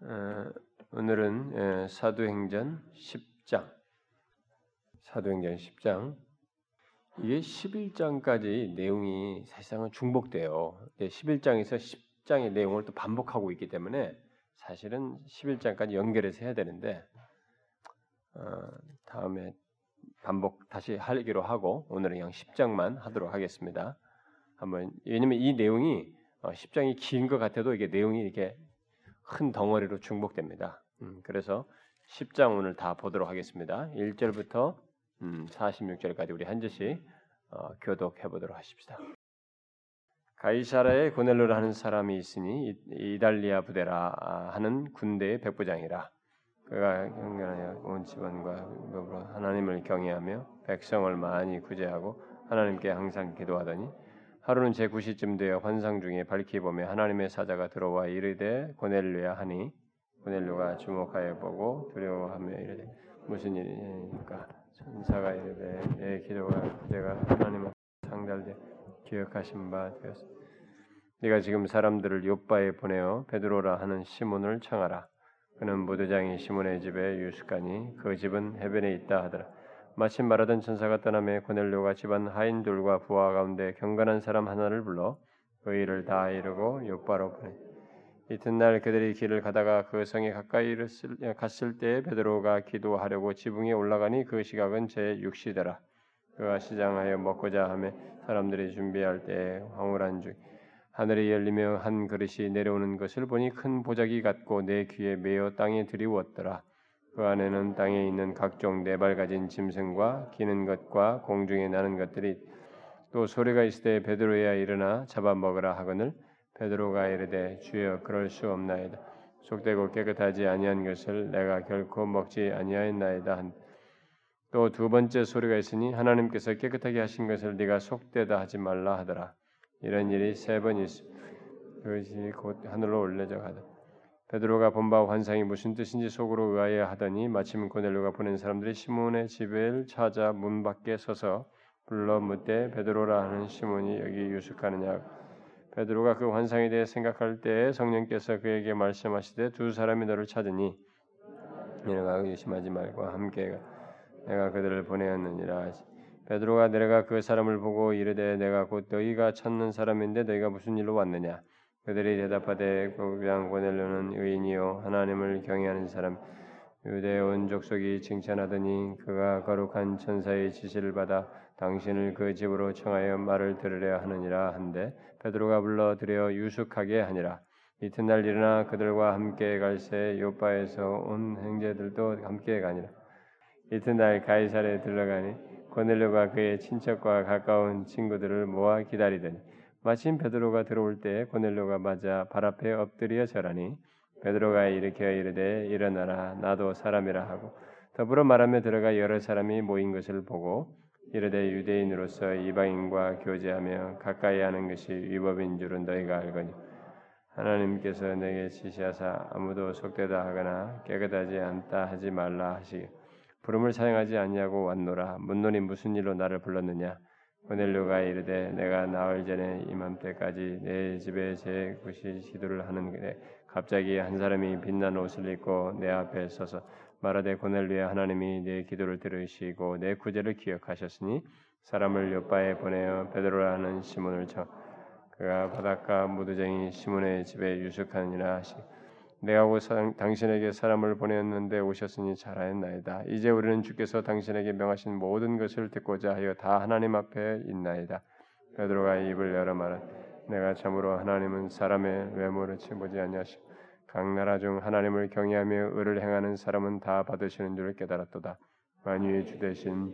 어, 오늘은 예, 사도행전 10장, 사도행전 10장 이게 11장까지 내용이 사실상은 중복돼요. 11장에서 10장의 내용을 또 반복하고 있기 때문에 사실은 11장까지 연결해서 해야 되는데 어, 다음에 반복 다시 하기로 하고 오늘은 그냥 10장만 하도록 하겠습니다. 한번 왜냐면 이 내용이 10장이 어, 긴것 같아도 이게 내용이 이렇게 큰 덩어리로 중복됩니다. 음, 그래서 10장 오늘 다 보도록 하겠습니다. 1절부터 음, 46절까지 우리 한 절씩 어, 교독해 보도록 하십시다. 가이사라에 고넬로라는 사람이 있으니 이달리아 부대라 하는 군대의 백부장이라. 그가 경건하여 온 집안과 하나님을 경외하며 백성을 많이 구제하고 하나님께 항상 기도하더니 하루는 제 9시쯤 되어 환상 중에 밝히 보며 하나님의 사자가 들어와 이르되 고넬료야 하니 고넬료가 주목하여 보고 두려워하며 이르되 무슨 일이니까 천사가 이르되 내 기도가 내가 하나님 상달되 기억하신 바 되었어. 네가 지금 사람들을 요바에 보내어 베드로라 하는 시몬을 청하라. 그는 무대장이 시몬의 집에 유숙하니 그 집은 해변에 있다 하더라. 마침 말하던 천사가 떠나매 고넬료가 집안 하인들과 부하 가운데 경건한 사람 하나를 불러 그 일을 다 이루고 요바로 보내. 이튿날 그들이 길을 가다가 그 성에 가까이 갔을 때 베드로가 기도하려고 지붕에 올라가니 그 시각은 제 6시더라. 그가 시장하여 먹고자 하며 사람들이 준비할 때 황홀한 중 하늘이 열리며 한 그릇이 내려오는 것을 보니 큰 보자기 같고 내 귀에 메어 땅에 들이웠더라. 그 안에는 땅에 있는 각종 네 발 가진 짐승과 기는 것과 공중에 나는 것들이 또 소리가 있을 때 베드로야 일어나 잡아 먹으라 하거늘 베드로가 이르되 주여 그럴 수 없나이다. 속되고 깨끗하지 아니한 것을 내가 결코 먹지 아니하였나이다 또 두 번째 소리가 있으니 하나님께서 깨끗하게 하신 것을 네가 속되다 하지 말라 하더라. 이런 일이 세 번 있어. 그것이 곧 하늘로 올려져 가다 베드로가 본 바 환상이 무슨 뜻인지 속으로 의아해 하더니 마침 고넬료가 보낸 사람들이 시몬의 집을 찾아 문 밖에 서서 불러 묻되 베드로라 하는 시몬이 여기 유숙하느냐? 베드로가 그 환상에 대해 생각할 때 성령께서 그에게 말씀하시되 두 사람이 너를 찾으니 내가 의심하지 말고 함께 내가 그들을 보내었느니라. 베드로가 내려가 그 사람을 보고 이르되 내가 곧 너희가 찾는 사람인데 너희가 무슨 일로 왔느냐 그들이 대답하되 고병 고넬료는 의인이요 하나님을 경외하는 사람 유대 온 족속이 칭찬하더니 그가 거룩한 천사의 지시를 받아 당신을 그 집으로 청하여 말을 들으려 하느니라 한데 베드로가 불러 들여 유숙하게 하니라. 이튿날 일어나 그들과 함께 갈새 요바에서 온 형제들도 함께 가니라. 이튿날 가이사에 들어가니 고넬료가 그의 친척과 가까운 친구들을 모아 기다리더니 마침 베드로가 들어올 때 고넬료가 맞아 발 앞에 엎드려 절하니 베드로가 일으켜 이르되 일어나라 나도 사람이라 하고. 더불어 말하며 들어가 여러 사람이 모인 것을 보고 이르되 유대인으로서 이방인과 교제하며 가까이 하는 것이 위법인 줄은 너희가 알거니 하나님께서 내게 지시하사 아무도 속되다 하거나 깨끗하지 않다 하지 말라 하시 부름을 사용하지 아니하고 왔노라. 문론이 무슨 일로 나를 불렀느냐 고넬료가 이르되 내가 나흘 전에 이맘때까지 내 집에 제 굿이 기도를 하는 데 갑자기 한 사람이 빛난 옷을 입고 내 앞에 서서 말하되 고넬료야 하나님이 내 기도를 들으시고 내 구제를 기억하셨으니 사람을 요바에 보내어 베드로라는 시몬을 쳐 그가 바닷가 무두쟁이 시몬의 집에 유숙하느니라 하시 내가 곧 당신에게 사람을 보냈는데 오셨으니 잘하였나이다. 이제 우리는 주께서 당신에게 명하신 모든 것을 듣고자 하여 다 하나님 앞에 있나이다. 베드로가 입을 열어 말하 내가 참으로 하나님은 사람의 외모를 치보지 아니하시고 각 나라 중 하나님을 경외하며 의를 행하는 사람은 다 받으시는 줄을 깨달았도다. 만유의 주 대신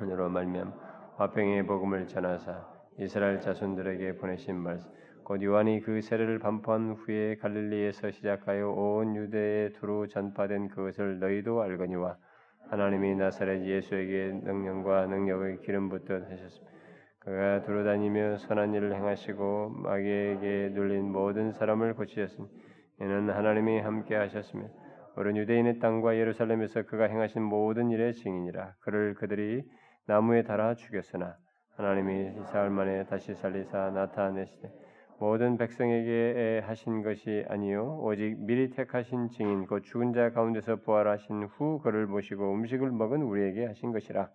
은으로 말미암 화평의 복음을 전하사 이스라엘 자손들에게 보내신 말씀 곧 요한이 그 세례를 반포한 후에 갈릴리에서 시작하여 온 유대에 두루 전파된 그것을 너희도 알거니와 하나님이 나사렛 예수에게 능력과 능력을 기름 붓듯 하셨습니다. 그가 두루다니며 선한 일을 행하시고 마귀에게 눌린 모든 사람을 고치셨으니 이는 하나님이 함께 하셨으며 오른 유대인의 땅과 예루살렘에서 그가 행하신 모든 일의 증인이라 그를 그들이 나무에 달아 죽였으나 하나님이 이사할 만에 다시 살리사 나타내시되 모든 백성에게 하신 것이 아니요. 오직 미리 택하신 증인 곧 죽은 자 가운데서 부활하신 후 그를 모시고 음식을 먹은 우리에게 하신 것이라.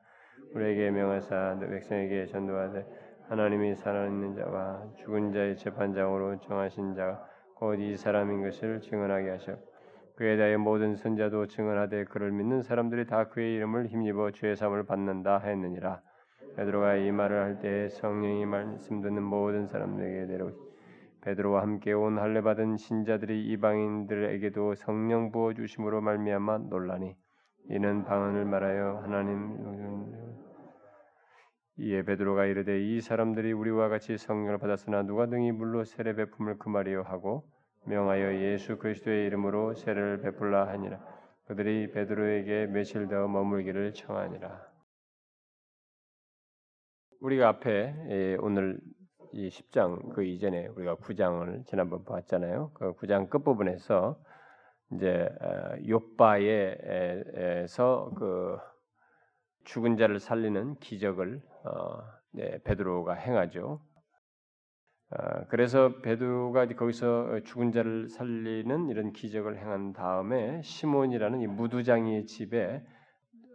우리에게 명하사 백성에게 전도하되 하나님이 살아있는 자와 죽은 자의 재판장으로 정하신 자가 곧 이 사람인 것을 증언하게 하셨고 그에 대하여 모든 선자도 증언하되 그를 믿는 사람들이 다 그의 이름을 힘입어 죄 사함을 받는다 했느니라. 베드로가 이 말을 할 때 성령이 말씀 듣는 모든 사람들에게 내려오시 베드로와 함께 온 할례 받은 신자들이 이방인들에게도 성령 부어 주심으로 말미암아 놀라니 이는 방언을 말하여 하나님 이에 베드로가 이르되 이 사람들이 우리와 같이 성령을 받았으나 누가 등이 물로 세례 베품을 금하리요 하고 명하여 예수 그리스도의 이름으로 세례를 베풀라 하니라. 그들이 베드로에게 며칠 더 머물기를 청하니라. 우리가 앞에 오늘 이 10장 그 이전에 우리가 9장을 지난번 봤잖아요. 그 9장 끝 부분에서 이제 요바에서 그 죽은 자를 살리는 기적을 어, 네, 베드로가 행하죠. 어, 그래서 베드로가 거기서 죽은 자를 살리는 이런 기적을 행한 다음에 시몬이라는 이 무두장이의 집에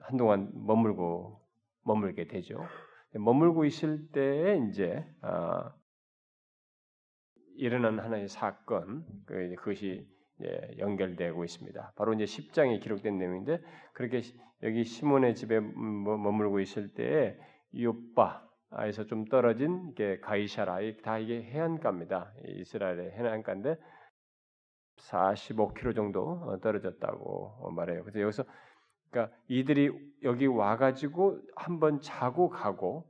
한동안 머물고 머물게 되죠. 머물고 있을 때에 이제 어, 일어난 하나의 사건 그 그것이 연결되고 있습니다. 바로 이제 10장에 기록된 내용인데 그렇게 여기 시몬의 집에 머물고 있을 때에 요바에서 좀 떨어진 이게 가이샤라 다 이게 해안가입니다. 이스라엘의 해안가인데 45km 정도 떨어졌다고 말해요. 그래서 여기서 그러니까 이들이 여기 와가지고 한번 자고 가고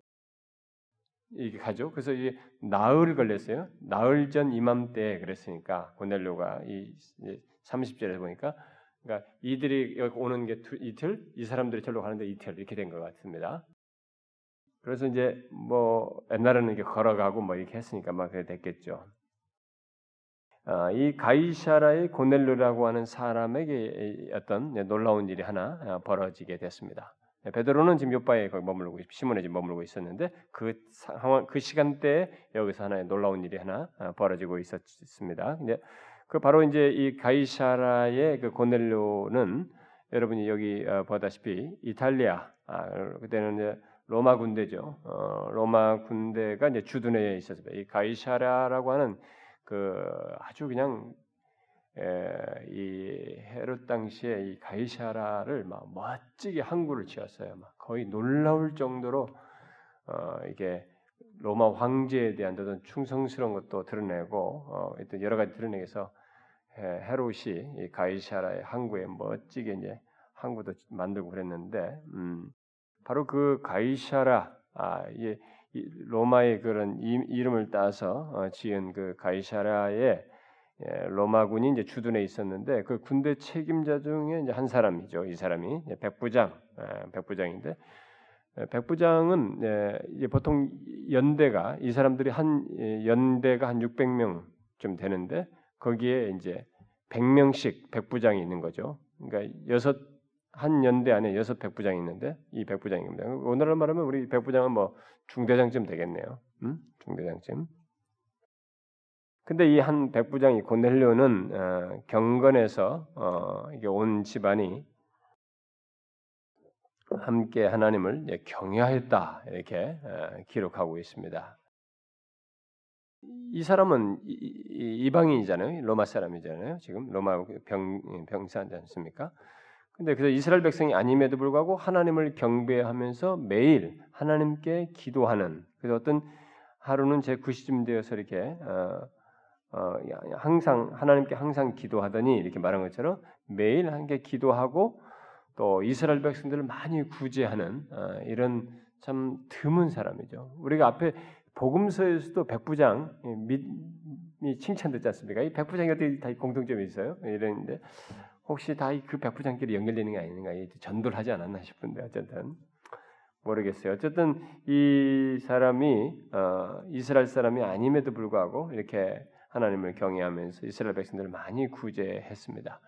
이게 가죠. 그래서 이게 나흘 걸렸어요. 나흘 전 이맘때 그랬으니까 고넬료가 이 30절에 보니까 그러니까 이들이 여기 오는 게 이틀, 이 사람들이 절로 가는데 이틀 이렇게 된 것 같습니다. 그래서 이제 뭐 옛날에는 이렇게 걸어가고 뭐 이렇게 했으니까 막 그래 됐겠죠. 아, 이 가이샤라의 고넬료라고 하는 사람에게 어떤 놀라운 일이 하나 아, 벌어지게 됐습니다. 베드로는 지금 요바에 거기 머물고 시몬에 지금 머물고 있었는데 그 상황 그 시간대에 여기서 하나의 놀라운 일이 하나 아, 벌어지고 있었습니다. 근데 그 바로 이제 이 가이샤라의 그 고넬료는 여러분이 여기 어, 보다시피 이탈리아 그때는 이제 로마 군대죠. 어, 로마 군대가 이제 주둔해 있었습니다. 이 가이샤라라고 하는 그 아주 그냥 에, 이 헤롯 당시에 이 가이샤라를 막 멋지게 항구를 지었어요. 막 거의 놀라울 정도로 어, 이게 로마 황제에 대한 어떤 충성스러운 것도 드러내고 어, 여러 가지 드러내서 헤롯이 이 가이샤라의 항구에 멋지게 이제 항구도 만들고 그랬는데 음, 바로 그 가이샤라 아, 이, 로마의 그런 이름을 따서 어, 지은 그 가이샤라의 예, 로마군이 이제 주둔해 있었는데 그 군대 책임자 중에 이제 한 사람이죠. 이 사람이 백부장, 예, 백부장인데 예, 백부장은 이제 보통 연대가 이 사람들이 한 연대가 한 600명 좀 되는데 거기에 이제 100명씩 백부장이 있는 거죠. 그러니까 여섯 한 연대 안에 여섯 백부장이 있는데 이 백부장입니다. 오늘날 말하면 우리 백부장은 뭐 중대장쯤 되겠네요. 음? 중대장쯤. 근데 이 한 백부장이 고넬료는 어, 경건에서 어, 이게 온 집안이 함께 하나님을 경외하였다 이렇게 어, 기록하고 있습니다. 이 사람은 이방인이잖아요. 로마 사람이잖아요. 지금 로마 병 병사지 않습니까? 근데 그래서 이스라엘 백성이 아님에도 불구하고 하나님을 경배하면서 매일 하나님께 기도하는 그래서 어떤 하루는 제 90쯤 되어서 이렇게 어, 어, 항상 하나님께 항상 기도하더니 이렇게 말한 것처럼 매일 함께 기도하고 또 이스라엘 백성들을 많이 구제하는 어, 이런 참 드문 사람이죠. 우리가 앞에 복음서에서도 백부장 이 칭찬 듣지 않습니까? 이 백부장이 어떻게 다 공통점이 있어요? 이런데 혹시 다 그 백부장끼리 연결되는 게 아닌가? 전도를 하지 않았나 싶은데 어쨌든 모르겠어요. 어쨌든 이 사람이 어, 이스라엘 사람이 아님에도 불구하고 이렇게 하나님을 경외하면서 이스라엘 백성들을 많이 구제했습니다.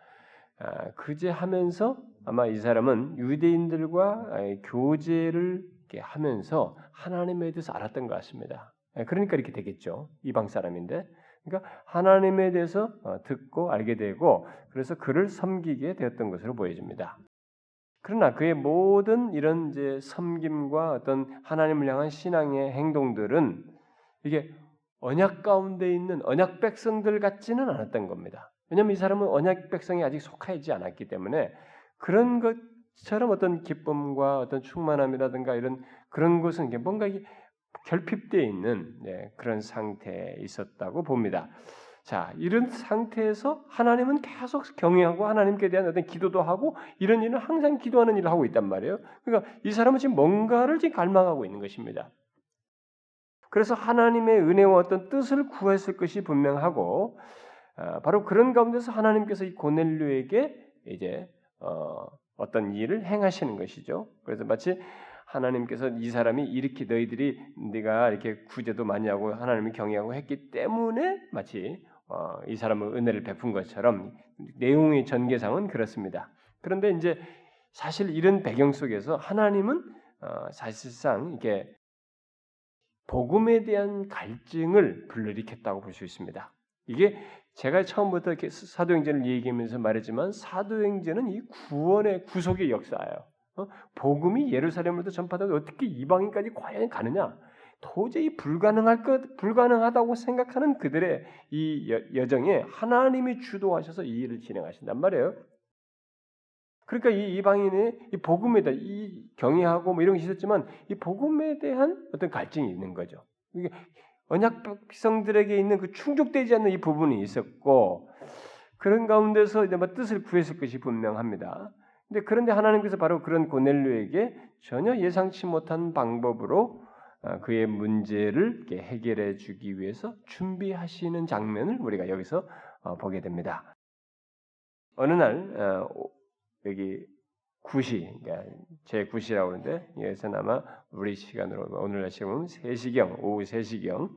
아, 구제하면서 아마 이 사람은 유대인들과 교제를 하면서 하나님에 대해서 알았던 것 같습니다. 예, 그러니까 이렇게 되겠죠. 이방 사람인데. 그러니까 하나님에 대해서 어, 듣고 알게 되고 그래서 그를 섬기게 되었던 것으로 보여집니다. 그러나 그의 모든 이런 이제 섬김과 어떤 하나님을 향한 신앙의 행동들은 이게 언약 가운데 있는 언약 백성들 같지는 않았던 겁니다. 왜냐하면 이 사람은 언약 백성이 아직 속하지 않았기 때문에 그런 것처럼 어떤 기쁨과 어떤 충만함이라든가 이런 그런 것은 뭔가 결핍되어 있는 네, 그런 상태에 있었다고 봅니다. 자, 이런 상태에서 하나님은 계속 경외하고 하나님께 대한 어떤 기도도 하고 이런 일은 항상 기도하는 일을 하고 있단 말이에요. 그러니까 이 사람은 지금 뭔가를 지금 갈망하고 있는 것입니다. 그래서 하나님의 은혜와 어떤 뜻을 구했을 것이 분명하고 어, 바로 그런 가운데서 하나님께서 이 고넬료에게 이제 어, 어떤 일을 행하시는 것이죠. 그래서 마치 하나님께서 이 사람이 이렇게 너희들이 네가 이렇게 구제도 많이 하고 하나님을 경외하고 했기 때문에 마치 어, 이 사람은 은혜를 베푼 것처럼 내용의 전개상은 그렇습니다. 그런데 이제 사실 이런 배경 속에서 하나님은 어, 사실상 이게 복음에 대한 갈증을 불러일으켰다고 볼 수 있습니다. 이게 제가 처음부터 이렇게 사도행전을 얘기하면서 말했지만 사도행전은 이 구원의 구속의 역사예요. 어? 복음이 예루살렘으로 전파되고 어떻게 이방인까지 과연 가느냐? 도저히 불가능할 것 불가능하다고 생각하는 그들의 이 여, 정에 하나님이 주도하셔서 이 일을 진행하신단 말이에요. 그러니까 이 이방인의 이 복음에 대한 이 경외하고 뭐 이런 게 있었지만 이 복음에 대한 어떤 갈증이 있는 거죠. 이게 언약 백성들에게 있는 그 충족되지 않는 이 부분이 있었고 그런 가운데서 이제 뭐 뜻을 구했을 것이 분명합니다. 근데 그런데 하나님께서 바로 그런 고넬료에게 전혀 예상치 못한 방법으로 어, 그의 문제를 해결해 주기 위해서 준비하시는 장면을 우리가 여기서 어, 보게 됩니다. 어느 날 어, 여기 구시, 그러니까 제 구시라고 하는데 여기서 아마 우리 시간으로 오늘날 시간은 3시경, 오후 3시경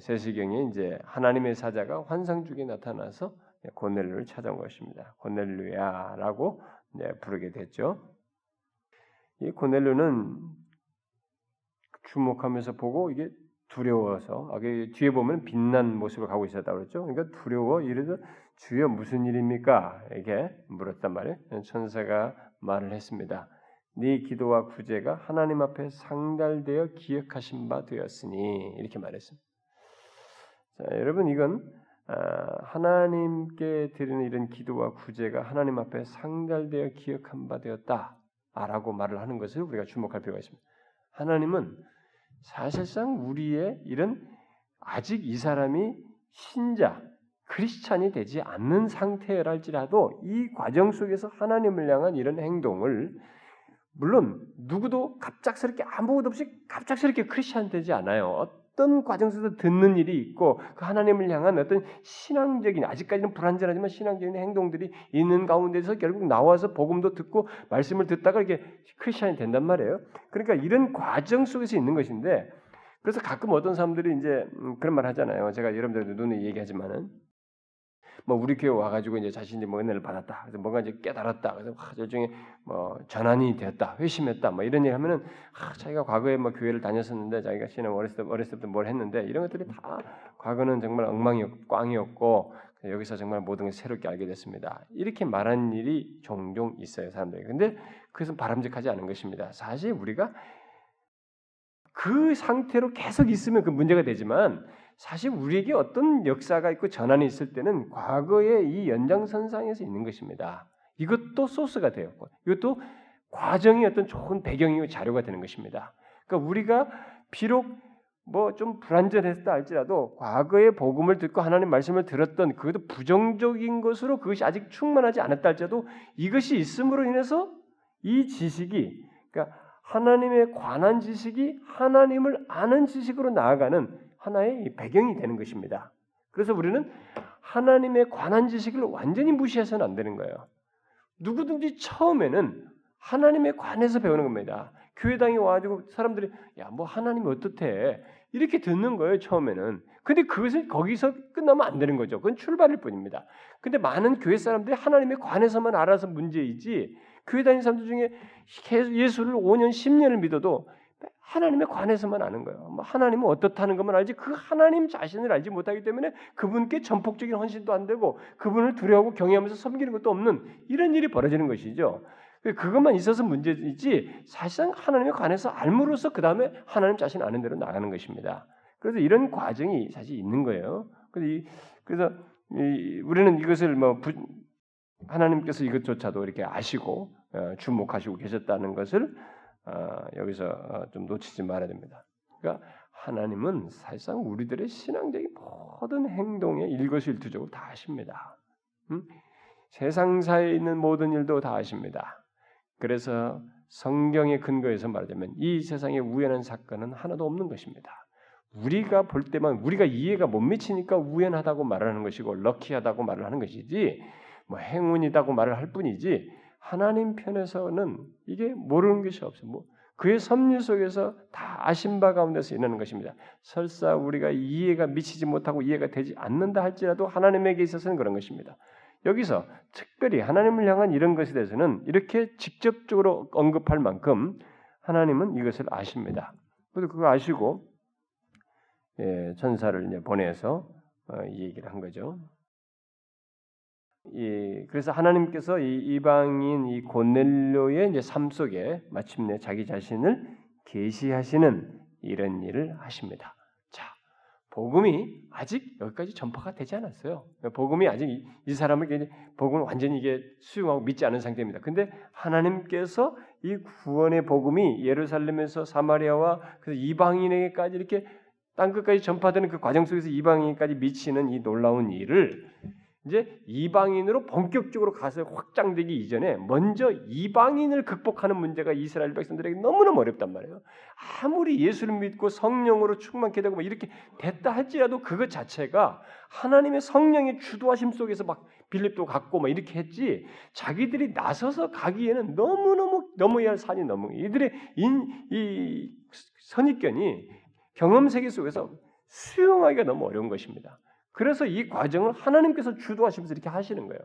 3시경에 이제 하나님의 사자가 환상 중에 나타나서 고넬료를 찾아온 것입니다. 고넬료야라고 부르게 됐죠. 이 고넬료는 주목하면서 보고 이게 두려워서 아, 뒤에 보면 빛난 모습을 가고 있었다 그랬죠. 그러니까 두려워 이래서 주여 무슨 일입니까? 이렇게 물었단 말이에요. 천사가 말을 했습니다. 네 기도와 구제가 하나님 앞에 상달되어 기억하신 바 되었으니 이렇게 말했습니다. 자, 여러분 이건 아, 하나님께 드리는 이런 기도와 구제가 하나님 앞에 상달되어 기억한 바 되었다라고 말을 하는 것을 우리가 주목할 필요가 있습니다. 하나님은 사실상 우리의 이런 아직 이 사람이 신자 크리스찬이 되지 않는 상태랄지라도 이 과정 속에서 하나님을 향한 이런 행동을 물론 누구도 갑작스럽게 아무것도 없이 갑작스럽게 크리스찬 되지 않아요. 어떤 과정 속에서 듣는 일이 있고 그 하나님을 향한 어떤 신앙적인 아직까지는 불완전하지만 신앙적인 행동들이 있는 가운데서 결국 나와서 복음도 듣고 말씀을 듣다가 이렇게 크리스천이 된단 말이에요. 그러니까 이런 과정 속에서 있는 것인데 그래서 가끔 어떤 사람들이 이제 음, 그런 말 하잖아요. 제가 여러분들도 눈에 얘기하지만은 뭐 우리 교회 와가지고 이제 자신이 뭐 은혜를 받았다. 그래서 뭔가 이제 깨달았다. 그래서 와, 일종의 뭐 전환이 되었다, 회심했다, 뭐 이런 일 하면은 아, 자기가 과거에 뭐 교회를 다녔었는데 자기가 신앙 어렸을 때 어렸을 때부터 뭘 했는데 이런 것들이 다 과거는 정말 엉망이었고 꽝이었고 여기서 정말 모든 걸 새롭게 알게 됐습니다. 이렇게 말하는 일이 종종 있어요 사람들이. 근데 그것은 바람직하지 않은 것입니다. 사실 우리가 그 상태로 계속 있으면 그 문제가 되지만 사실 우리에게 어떤 역사가 있고 전환이 있을 때는 과거의 이 연장선상에서 있는 것입니다. 이것도 소스가 되었고 이것도 과정이 어떤 좋은 배경이고 자료가 되는 것입니다. 그러니까 우리가 비록 뭐 좀 불완전했다 할지라도 과거의 복음을 듣고 하나님 말씀을 들었던 그것도 부정적인 것으로 그것이 아직 충만하지 않았다 할지라도 이것이 있음으로 인해서 이 지식이 그러니까 하나님에 관한 지식이 하나님을 아는 지식으로 나아가는 하나의 배경이 되는 것입니다. 그래서 우리는 하나님의 관한 지식을 완전히 무시해서는 안 되는 거예요. 누구든지 처음에는 하나님에 관해서 배우는 겁니다. 교회당에 와가지고 사람들이 야 뭐 하나님이 어떻대 이렇게 듣는 거예요 처음에는. 근데 그것을 거기서 끝나면 안 되는 거죠. 그건 출발일 뿐입니다. 근데 많은 교회 사람들이 하나님에 관해서만 알아서 문제이지 교회 다니는 사람들 중에 예수를 5년 10년을 믿어도 하나님에 관해서만 아는 거예요. 뭐 하나님은 어떻다는 것만 알지 그 하나님 자신을 알지 못하기 때문에 그분께 전폭적인 헌신도 안 되고 그분을 두려워하고 경외하면서 섬기는 것도 없는 이런 일이 벌어지는 것이죠. 그것만 있어서 문제이지 사실상 하나님에 관해서 알므로써 그 다음에 하나님 자신 아는 대로 나가는 것입니다. 그래서 이런 과정이 사실 있는 거예요. 그래서 우리는 이것을 뭐 하나님께서 이것조차도 이렇게 아시고 어, 주목하시고 계셨다는 것을 어, 여기서 어, 좀 놓치지 말아야 됩니다. 그러니까 하나님은 사실상 우리들의 신앙적인 모든 행동에 일거수일투족을 다 아십니다. 음? 세상사에 있는 모든 일도 다 아십니다. 그래서 성경의 근거에서 말하자면 이 세상에 우연한 사건은 하나도 없는 것입니다. 우리가 볼 때만 우리가 이해가 못 미치니까 우연하다고 말하는 것이고 럭키하다고 말을 하는 것이지 뭐 행운이다고 말을 할 뿐이지 하나님 편에서는 이게 모르는 것이 없어. 뭐 그의 섭리 속에서 다 아신 바 가운데서 일어나는 것입니다. 설사 우리가 이해가 미치지 못하고 이해가 되지 않는다 할지라도 하나님에게 있어서는 그런 것입니다. 여기서 특별히 하나님을 향한 이런 것에 대해서는 이렇게 직접적으로 언급할 만큼 하나님은 이것을 아십니다. 그래서 그거 아시고 예, 천사를 보내서 어, 이 얘기를 한 거죠. 이, 그래서 하나님께서 이 이방인 이 고넬료의 이제 삶 속에 마침내 자기 자신을 계시하시는 이런 일을 하십니다. 자, 복음이 아직 여기까지 전파가 되지 않았어요. 복음이 아직 이, 이 사람을 복음을 완전히 이게 수용하고 믿지 않은 상태입니다. 근데 하나님께서 이 구원의 복음이 예루살렘에서 사마리아와 그래서 이방인에게까지 이렇게 땅 끝까지 전파되는 그 과정 속에서 이방인까지 미치는 이 놀라운 일을 이제 이방인으로 본격적으로 가서 확장되기 이전에 먼저 이방인을 극복하는 문제가 이스라엘 백성들에게 너무너무 어렵단 말이에요. 아무리 예수를 믿고 성령으로 충만케 되고 이렇게 됐다 할지라도 그것 자체가 하나님의 성령의 주도하심 속에서 막 빌립도 갖고 막 이렇게 했지 자기들이 나서서 가기에는 너무너무 넘어야 할 산이 너무 이들의 인, 이 선입견이 경험 세계 속에서 수용하기가 너무 어려운 것입니다. 그래서 이 과정을 하나님께서 주도하시면서 이렇게 하시는 거예요.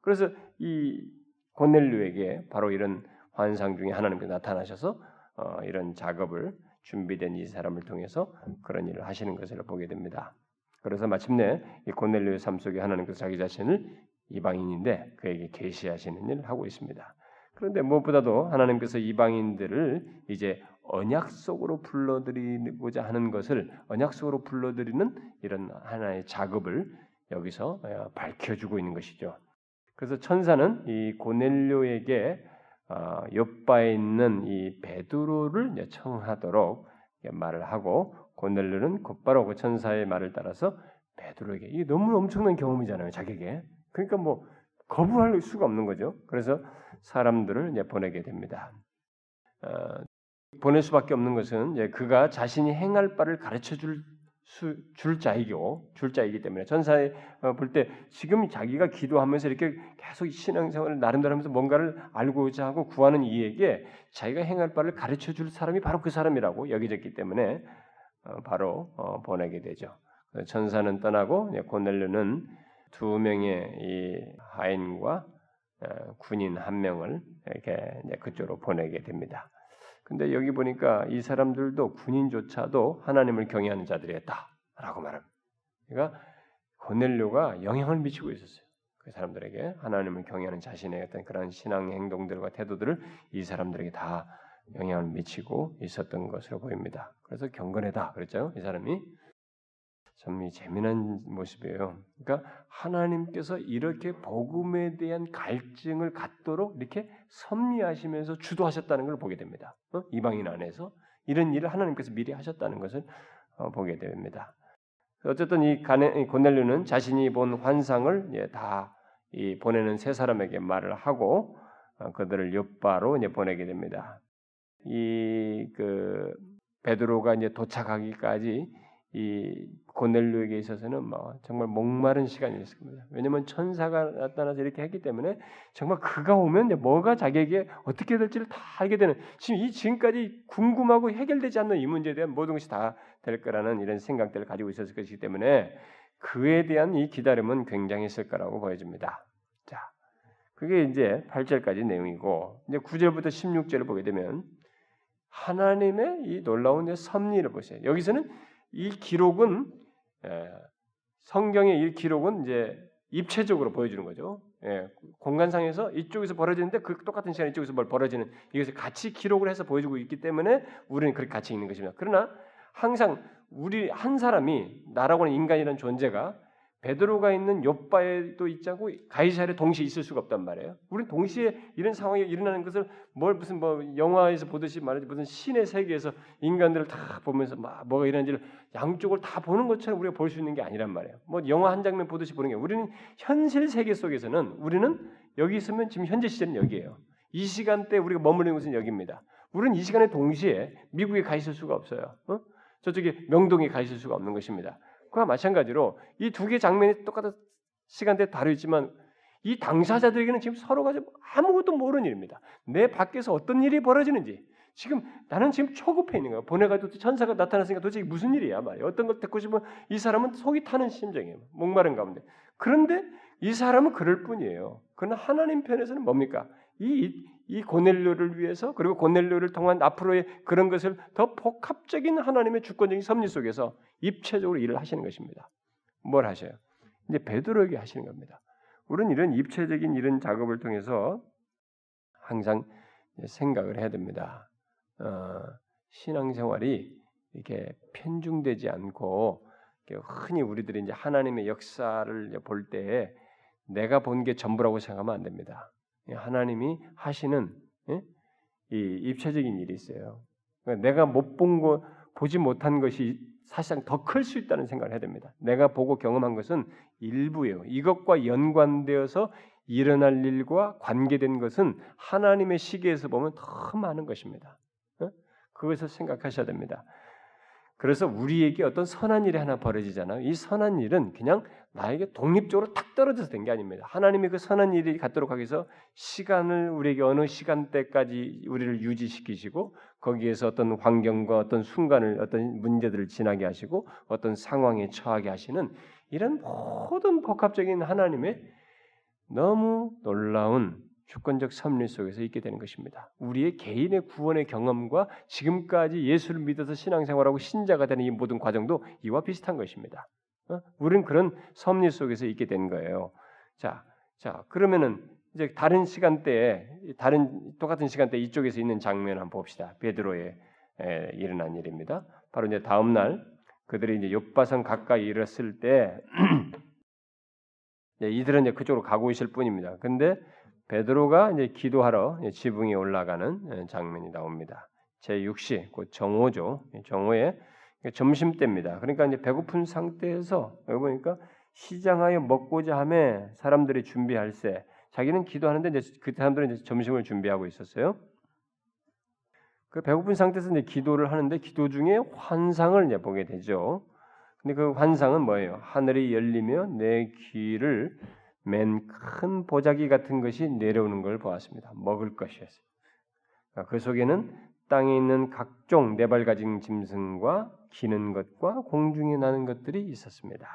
그래서 이 고넬류에게 바로 이런 환상 중에 하나님께서 나타나셔서 어, 이런 작업을 준비된 이 사람을 통해서 그런 일을 하시는 것을 보게 됩니다. 그래서 마침내 이 고넬류의 삶 속에 하나님께서 자기 자신을 이방인인데 그에게 계시하시는 일을 하고 있습니다. 그런데 무엇보다도 하나님께서 이방인들을 이제 언약 속으로 불러들이고자 하는 것을 언약 속으로 불러들이는 이런 하나의 작업을 여기서 어, 밝혀주고 있는 것이죠. 그래서 천사는 이 고넬료에게 어, 옆바에 있는 이 베드로를 청하도록 말을 하고 고넬료는 곧바로 그 천사의 말을 따라서 베드로에게 이게 너무 엄청난 경험이잖아요, 자기에게. 그러니까 뭐 거부할 수가 없는 거죠. 그래서 사람들을 보내게 됩니다. 어, 보낼 수밖에 없는 것은 그가 자신이 행할 바를 가르쳐 줄, 수, 줄 자이고 줄 자이기 때문에 전사에 어, 볼때 지금 자기가 기도하면서 이렇게 계속 신앙생활을 나름대로 하면서 뭔가를 알고자 하고 구하는 이에게 자기가 행할 바를 가르쳐 줄 사람이 바로 그 사람이라고 여겨졌기 때문에 어, 바로 어, 보내게 되죠. 천사는 떠나고 고넬료는 두 명의 이 하인과 군인 한 명을 이렇게 그쪽으로 보내게 됩니다. 근데 여기 보니까 이 사람들도 군인조차도 하나님을 경외하는 자들이었다라고 말합니다. 그러니까 고넬료가 영향을 미치고 있었어요. 그 사람들에게 하나님을 경외하는 자신의 어떤 그런 신앙 행동들과 태도들을 이 사람들에게 다 영향을 미치고 있었던 것으로 보입니다. 그래서 경건하다 그랬죠. 이 사람이 참 재미난 모습이에요. 그러니까 하나님께서 이렇게 복음에 대한 갈증을 갖도록 이렇게 섭리하시면서 주도하셨다는 걸 보게 됩니다. 어? 이방인 안에서 이런 일을 하나님께서 미리 하셨다는 것을 어, 보게 됩니다. 어쨌든 이 고넬료는 자신이 본 환상을 예, 다 보내는 세 사람에게 말을 하고 어, 그들을 옆바로 이제 보내게 됩니다. 이 그 베드로가 이제 도착하기까지 이 고넬료에게 있어서는 뭐 정말 목마른 시간이었을 겁니다. 왜냐하면 천사가 나타나서 이렇게 했기 때문에 정말 그가 오면 뭐가 자기에게 어떻게 될지를 다 알게 되는 지금 이 지금까지 궁금하고 해결되지 않는 이 문제에 대한 모든 것이 다 될 거라는 이런 생각들을 가지고 있었을 것이기 때문에 그에 대한 이 기다림은 굉장했을 거라고 보여집니다. 자, 그게 이제 8절까지 내용이고 이제 9절부터 16절을 보게 되면 하나님의 이 놀라운 섭리를 보세요. 여기서는 이 기록은 예, 성경의 이 기록은 이제 입체적으로 보여주는 거죠. 예, 공간상에서 이쪽에서 벌어지는데 그 똑같은 시간 이쪽에서 뭘 벌어지는 이것을 같이 기록을 해서 보여주고 있기 때문에 우리는 그렇게 같이 있는 것입니다. 그러나 항상 우리 한 사람이 나라고 하는 인간이라는 존재가 베드로가 있는 요바에도 있자고 가이사에 동시에 있을 수가 없단 말이에요. 우리는 동시에 이런 상황이 일어나는 것을 뭘 무슨 뭐 영화에서 보듯이 말하지 무슨 신의 세계에서 인간들을 다 보면서 막 뭐가 일어나는지를 양쪽을 다 보는 것처럼 우리가 볼 수 있는 게 아니란 말이에요. 뭐 영화 한 장면 보듯이 보는 게 우리는 현실 세계 속에서는 우리는 여기 있으면 지금 현재 시제는 여기에요. 이 시간대 우리가 머무르는 곳은 여기입니다. 우리는 이 시간에 동시에 미국에 가 있을 수가 없어요. 어? 저쪽에 명동에 가 있을 수가 없는 것입니다. 그와 마찬가지로 이 두 개 장면이 똑같은 시간대에 다르지만 이 당사자들에게는 지금 서로가 아무것도 모르는 일입니다. 내 밖에서 어떤 일이 벌어지는지 지금 나는 지금 초급해 있는 거야. 보내가지고 천사가 나타났으니까 도대체 무슨 일이야 말이야. 어떤 걸 듣고 싶으면 이 사람은 속이 타는 심정이에요. 목마른 가운데. 그런데 이 사람은 그럴 뿐이에요. 그러나 하나님 편에서는 뭡니까? 이, 이 고넬료를 위해서 그리고 고넬료를 통한 앞으로의 그런 것을 더 복합적인 하나님의 주권적인 섭리 속에서 입체적으로 일을 하시는 것입니다. 뭘 하셔요? 이제 베드로에게 하시는 겁니다. 우리는 이런 입체적인 이런 작업을 통해서 항상 생각을 해야 됩니다. 어, 신앙생활이 이렇게 편중되지 않고 흔히 우리들이 이제 하나님의 역사를 볼때 내가 본 게 전부라고 생각하면 안 됩니다. 하나님이 하시는 예? 이 입체적인 일이 있어요. 그러니까 내가 못 본 거, 보지 못한 것이 사실상 더 클 수 있다는 생각을 해야 됩니다. 내가 보고 경험한 것은 일부예요. 이것과 연관되어서 일어날 일과 관계된 것은 하나님의 시계에서 보면 더 많은 것입니다. 어? 그것을 생각하셔야 됩니다. 그래서 우리에게 어떤 선한 일이 하나 벌어지잖아요. 이 선한 일은 그냥 나에게 독립적으로 탁 떨어져서 된 게 아닙니다. 하나님이 그 선한 일이 갖도록 하기 위해서 시간을 우리에게 어느 시간대까지 우리를 유지시키시고 거기에서 어떤 환경과 어떤 순간을 어떤 문제들을 지나게 하시고 어떤 상황에 처하게 하시는 이런 모든 복합적인 하나님의 너무 놀라운 주권적 섭리 속에서 있게 되는 것입니다. 우리의 개인의 구원의 경험과 지금까지 예수를 믿어서 신앙생활하고 신자가 되는 이 모든 과정도 이와 비슷한 것입니다. 어? 우리는 그런 섭리 속에서 있게 된 거예요. 자, 자 그러면은 이제 다른 시간대에 다른 똑같은 시간대 이쪽에서 있는 장면 한번 봅시다. 베드로의 에, 일어난 일입니다. 바로 이제 다음 날 그들이 이제 욕바성 가까이 이르렀을 때 이들은 이제 그쪽으로 가고 있을 뿐입니다. 근데 베드로가 이제 기도하러 지붕에 올라가는 예, 장면이 나옵니다. 제 6시 곧 정오죠. 정오에 점심 때입니다. 그러니까 이제 배고픈 상태에서 여기 보니까 시장하여 먹고자 하며 사람들이 준비할세. 자기는 기도하는데 이제 그 사람들은 이제 점심을 준비하고 있었어요. 그 배고픈 상태에서 이제 기도를 하는데 기도 중에 환상을 이제 보게 되죠. 근데 그 환상은 뭐예요? 하늘이 열리며 내 귀를 맨 큰 보자기 같은 것이 내려오는 걸 보았습니다. 먹을 것이었어요. 그 속에는 땅에 있는 각종 네발 가진 짐승과 기는 것과 공중에 나는 것들이 있었습니다.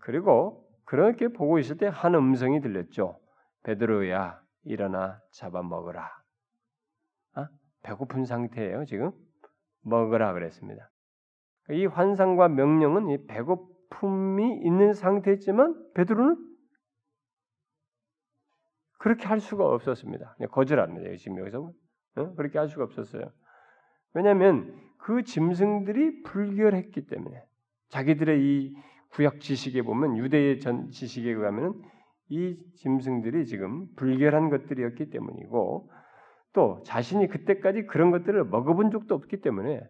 그리고 그렇게 보고 있을 때 한 음성이 들렸죠. 베드로야 일어나 잡아 먹으라. 아? 배고픈 상태예요 지금 먹으라 그랬습니다. 이 환상과 명령은 이 배고픔이 있는 상태지만 베드로는 그렇게 할 수가 없었습니다. 거절합니다. 지금 여기서 어? 그렇게 할 수가 없었어요. 왜냐하면 그 짐승들이 불결했기 때문에 자기들의 이 구약 지식에 보면 유대의 전 지식에 의하면 이 짐승들이 지금 불결한 것들이었기 때문이고 또 자신이 그때까지 그런 것들을 먹어본 적도 없기 때문에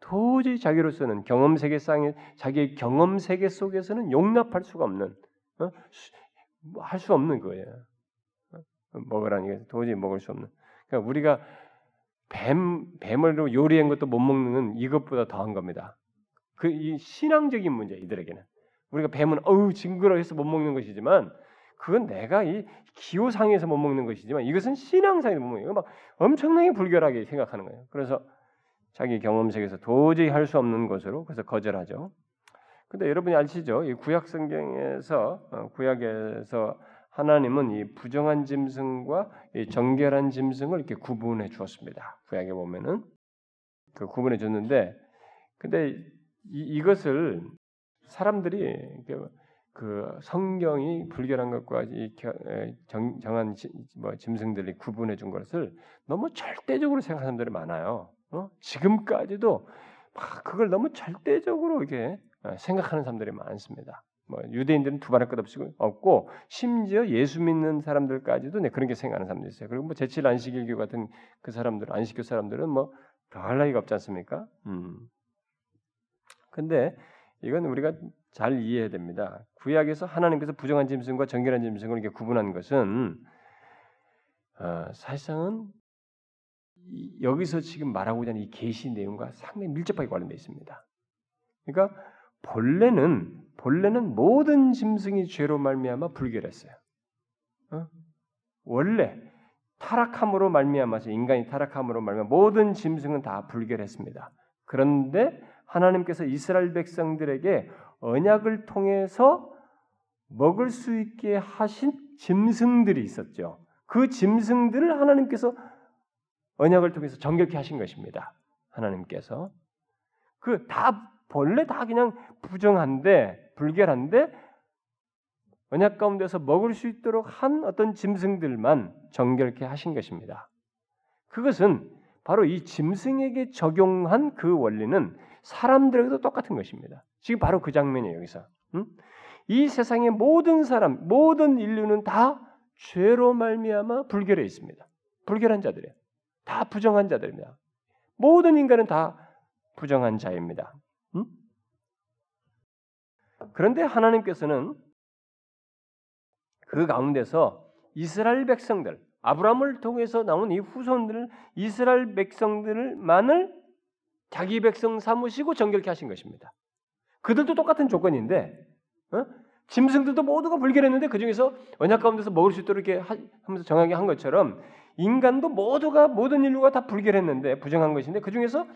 도저히 자기로서는 경험 세계 상에 자기의 경험 세계 속에서는 용납할 수가 없는 어? 할수 없는 거예요. 먹으라는 게 도저히 먹을 수 없는. 그러니까 우리가 뱀 뱀을 요리한 것도 못 먹는 이것보다 더한 겁니다. 그 이 신앙적인 문제 이들에게는 우리가 뱀은 어우 징그러워서 못 먹는 것이지만 그건 내가 이 기호상에서 못 먹는 것이지만 이것은 신앙상에서 못 먹는 거예요. 막 엄청나게 불결하게 생각하는 거예요. 그래서 자기 경험 세계에서 도저히 할 수 없는 것으로 그래서 거절하죠. 근데 여러분이 아시죠? 이 구약 성경에서 어, 구약에서 하나님은 이 부정한 짐승과 이 정결한 짐승을 이렇게 구분해 주었습니다. 구약에 보면은 그 구분해 줬는데 근데 이, 이것을 사람들이 그 성경이 불결한 것과 이 정, 정한 뭐 짐승들이 구분해 준 것을 너무 절대적으로 생각하는 사람들이 많아요. 어? 지금까지도 막 그걸 너무 절대적으로 이렇게 어, 생각하는 사람들이 많습니다. 뭐 유대인들은 두발할 것 없이 없고 심지어 예수 믿는 사람들까지도 네, 그런 게 생각하는 사람들이 있어요. 그리고 뭐 제칠 안식일교 같은 그 사람들 안식교 사람들은 뭐 더할 나위가 없지 않습니까? 음. 근데 이건 우리가 잘 이해해야 됩니다. 구약에서 하나님께서 부정한 짐승과 정결한 짐승을 이렇게 구분한 것은 어, 사실상은 여기서 지금 말하고자 하는 이 계시 내용과 상당히 밀접하게 관련되어 있습니다. 그러니까 본래는 본래는 모든 짐승이 죄로 말미암아 불결했어요. 어? 원래 타락함으로 말미암아서 인간이 타락함으로 말미암아 모든 짐승은 다 불결했습니다. 그런데 하나님께서 이스라엘 백성들에게 언약을 통해서 먹을 수 있게 하신 짐승들이 있었죠. 그 짐승들을 하나님께서 언약을 통해서 정결케 하신 것입니다. 하나님께서 그 다 본래 다 그냥 부정한데 불결한데 언약 가운데서 먹을 수 있도록 한 어떤 짐승들만 정결케 하신 것입니다. 그것은 바로 이 짐승에게 적용한 그 원리는 사람들에게도 똑같은 것입니다. 지금 바로 그 장면이에요, 여기서. 음? 이 세상의 모든 사람, 모든 인류는 다 죄로 말미암아 불결해 있습니다. 불결한 자들이에요. 다 부정한 자들입니다. 모든 인간은 다 부정한 자입니다. 음? 그런데 하나님께서는 그 가운데서 이스라엘 백성들, 아브라함을 통해서 나온 이 후손들을 이스라엘 백성들만을 자기 백성 삼으시고 정결케 하신 것입니다. 그들도 똑같은 조건인데 어? 짐승들도 모두가 불결했는데 그 중에서 언약 가운데서 먹을 수 있도록 이렇게 하면서 정하게 한 것처럼 인간도 모두가 모든 인류가 다 불결했는데 부정한 것인데 그 중에서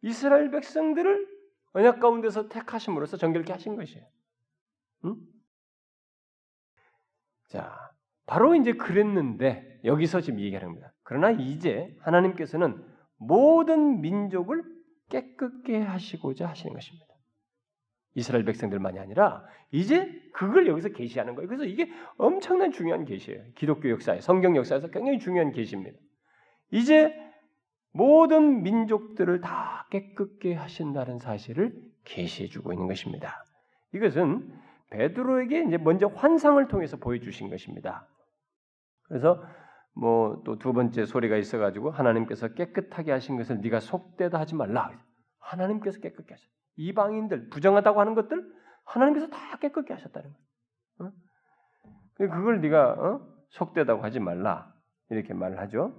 이스라엘 백성들을 언약 가운데서 택하심으로써 정결케 하신 것이에요. 응? 자, 바로 이제 그랬는데 여기서 지금 얘기하는 겁니다. 그러나 이제 하나님께서는 모든 민족을 깨끗게 하시고자 하시는 것입니다. 이스라엘 백성들만이 아니라 이제 그걸 여기서 계시하는 거예요. 그래서 이게 엄청난 중요한 계시예요. 기독교 역사에 성경 역사에서 굉장히 중요한 계시입니다. 이제 모든 민족들을 다 깨끗게 하신다는 사실을 계시해 주고 있는 것입니다. 이것은 베드로에게 이제 먼저 환상을 통해서 보여주신 것입니다. 그래서 뭐 또 두 번째 소리가 있어가지고 하나님께서 깨끗하게 하신 것을 네가 속되다 하지 말라. 하나님께서 깨끗게 하셨. 이방인들 부정하다고 하는 것들 하나님께서 다 깨끗게 하셨다는 거예요. 어? 그걸 네가 어? 속되다고 하지 말라 이렇게 말을 하죠.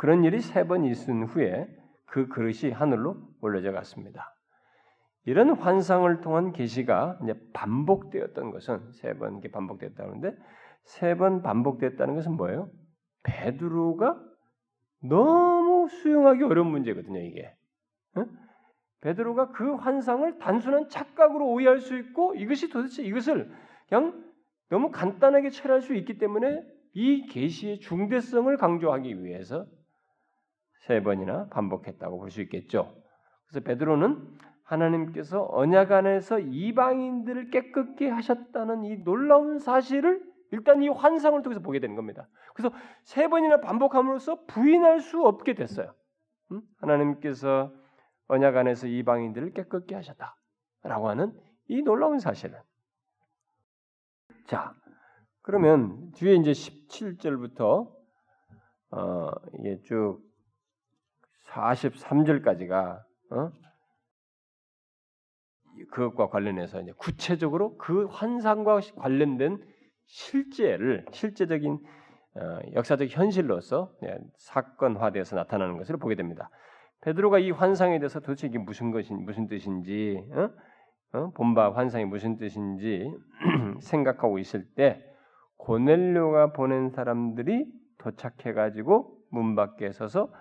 그런 일이 세 번 있은 후에 그 그릇이 하늘로 올려져 갔습니다. 이런 환상을 통한 계시가 이제 반복되었던 것은 세번 반복됐다는데 세 번 반복됐다는 것은 뭐예요? 베드로가 너무 수용하기 어려운 문제거든요, 이게. 어? 베드로가 그 환상을 단순한 착각으로 오해할 수 있고 이것이 도대체 이것을 그냥 너무 간단하게 처리할 수 있기 때문에 이 계시의 중대성을 강조하기 위해서 세 번이나 반복했다고 볼 수 있겠죠. 그래서 베드로는 하나님께서 언약 안에서 이방인들을 깨끗게 하셨다는 이 놀라운 사실을 일단 이 환상을 통해서 보게 되는 겁니다. 그래서 세 번이나 반복함으로써 부인할 수 없게 됐어요. 하나님께서 언약 안에서 이방인들을 깨끗게 하셨다라고 하는 이 놀라운 사실을. 자, 그러면 뒤에 이제 17절부터 어, 이게 쭉 43절까지가 어? 그것과 관련해서 이제 구체적으로 그 환상과 관련된 실제를 실제적인 어, 역사적 현실로서 사건화되어서 나타나는 것을 보게 됩니다. 베드로가 이 환상에 대해서 도대체 이게 무슨 것인 무슨 뜻인지 어? 어? 본바 환상이 무슨 뜻인지 생각하고 있을 때 고넬료가 보낸 사람들이 도착해 가지고 문 밖에 서서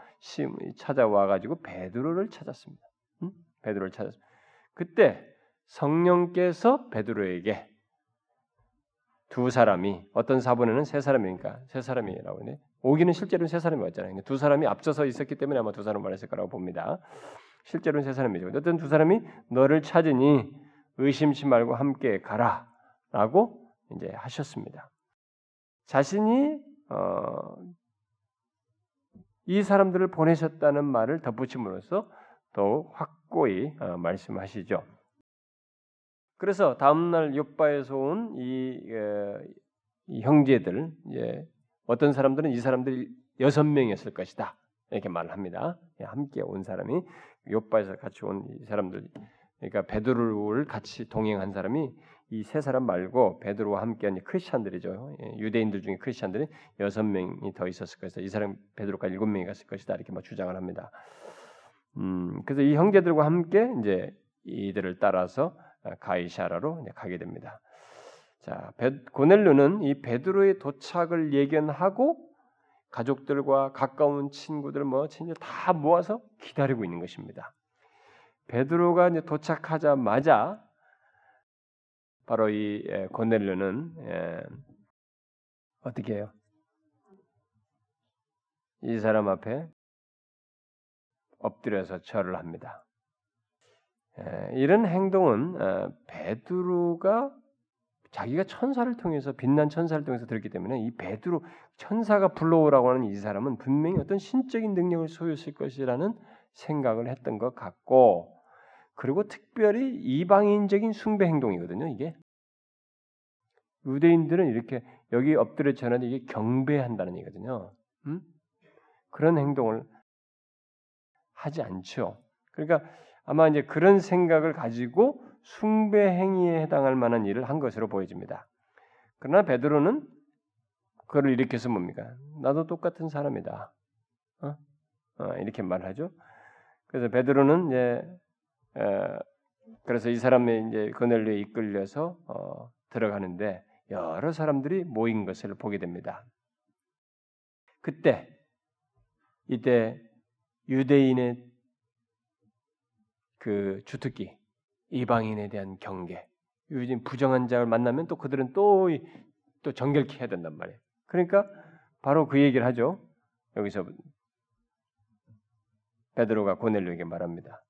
찾아와 가지고 베드로를 찾았습니다. 응? 베드로를 찾았습니다. 그때 성령께서 베드로에게 두 사람이 어떤 사본에는 세 사람이니까 세 사람이라고 하네. 오기는 실제로는 세 사람이 왔잖아요. 두 사람이 앞서서 있었기 때문에 아마 두 사람 말했을 거라고 봅니다. 실제로는 세 사람이죠. 어떤 두 사람이 너를 찾으니 의심치 말고 함께 가라라고 이제 하셨습니다. 자신이 어, 이 사람들을 보내셨다는 말을 덧붙임으로써 더욱 확고히 어, 말씀하시죠. 그래서 다음날 요바에서 온이 이 형제들 이제 어떤 사람들은 이 사람들이 여섯 명이었을 것이다 이렇게 말을 합니다. 예, 함께 온 사람이 요바에서 같이 온이 사람들 그러니까 베드로를 같이 동행한 사람이 이 세 사람 말고 베드로와 함께한 크리스천들이죠. 예, 유대인들 중에 크리스천들이 여섯 명이 더 있었을 것이다. 이 사람 베드로까지 일곱 명이 갔을 것이다. 이렇게 막 주장을 합니다. 음, 그래서 이 형제들과 함께 이제 이들을 따라서 가이샤라로 가게 됩니다. 자, 고넬료는 이 베드로의 도착을 예견하고 가족들과 가까운 친구들 뭐 친구 다 모아서 기다리고 있는 것입니다. 베드로가 이제 도착하자마자 바로 이 고넬료는 어떻게 해요? 이 사람 앞에 엎드려서 절을 합니다. 이런 행동은 어, 베드로가 자기가 천사를 통해서 빛난 천사를 통해서 들었기 때문에 이 베드로 천사가 불러오라고 하는 이 사람은 분명히 어떤 신적인 능력을 소유했을 것이라는 생각을 했던 것 같고 그리고 특별히 이방인적인 숭배 행동이거든요. 이게 유대인들은 이렇게 여기 엎드려 전하는 이게 경배한다는 얘기거든요. 음? 그런 행동을 하지 않죠. 그러니까 아마 이제 그런 생각을 가지고 숭배 행위에 해당할 만한 일을 한 것으로 보여집니다. 그러나 베드로는 그걸 일으켜서 뭡니까? 나도 똑같은 사람이다. 어? 어, 이렇게 말하죠. 그래서 베드로는 이제 에, 그래서 이 사람의 이제 그넬료에 이끌려서 어, 들어가는데 여러 사람들이 모인 것을 보게 됩니다. 그때 이때 유대인의 그 주특기, 이방인에 대한 경계, 요즘 부정한 자를 만나면 또 그들은 또, 또 정결케 해야 된단 말이에요. 그러니까 바로 그 얘기를 하죠. 여기서 베드로가 고넬료에게 말합니다.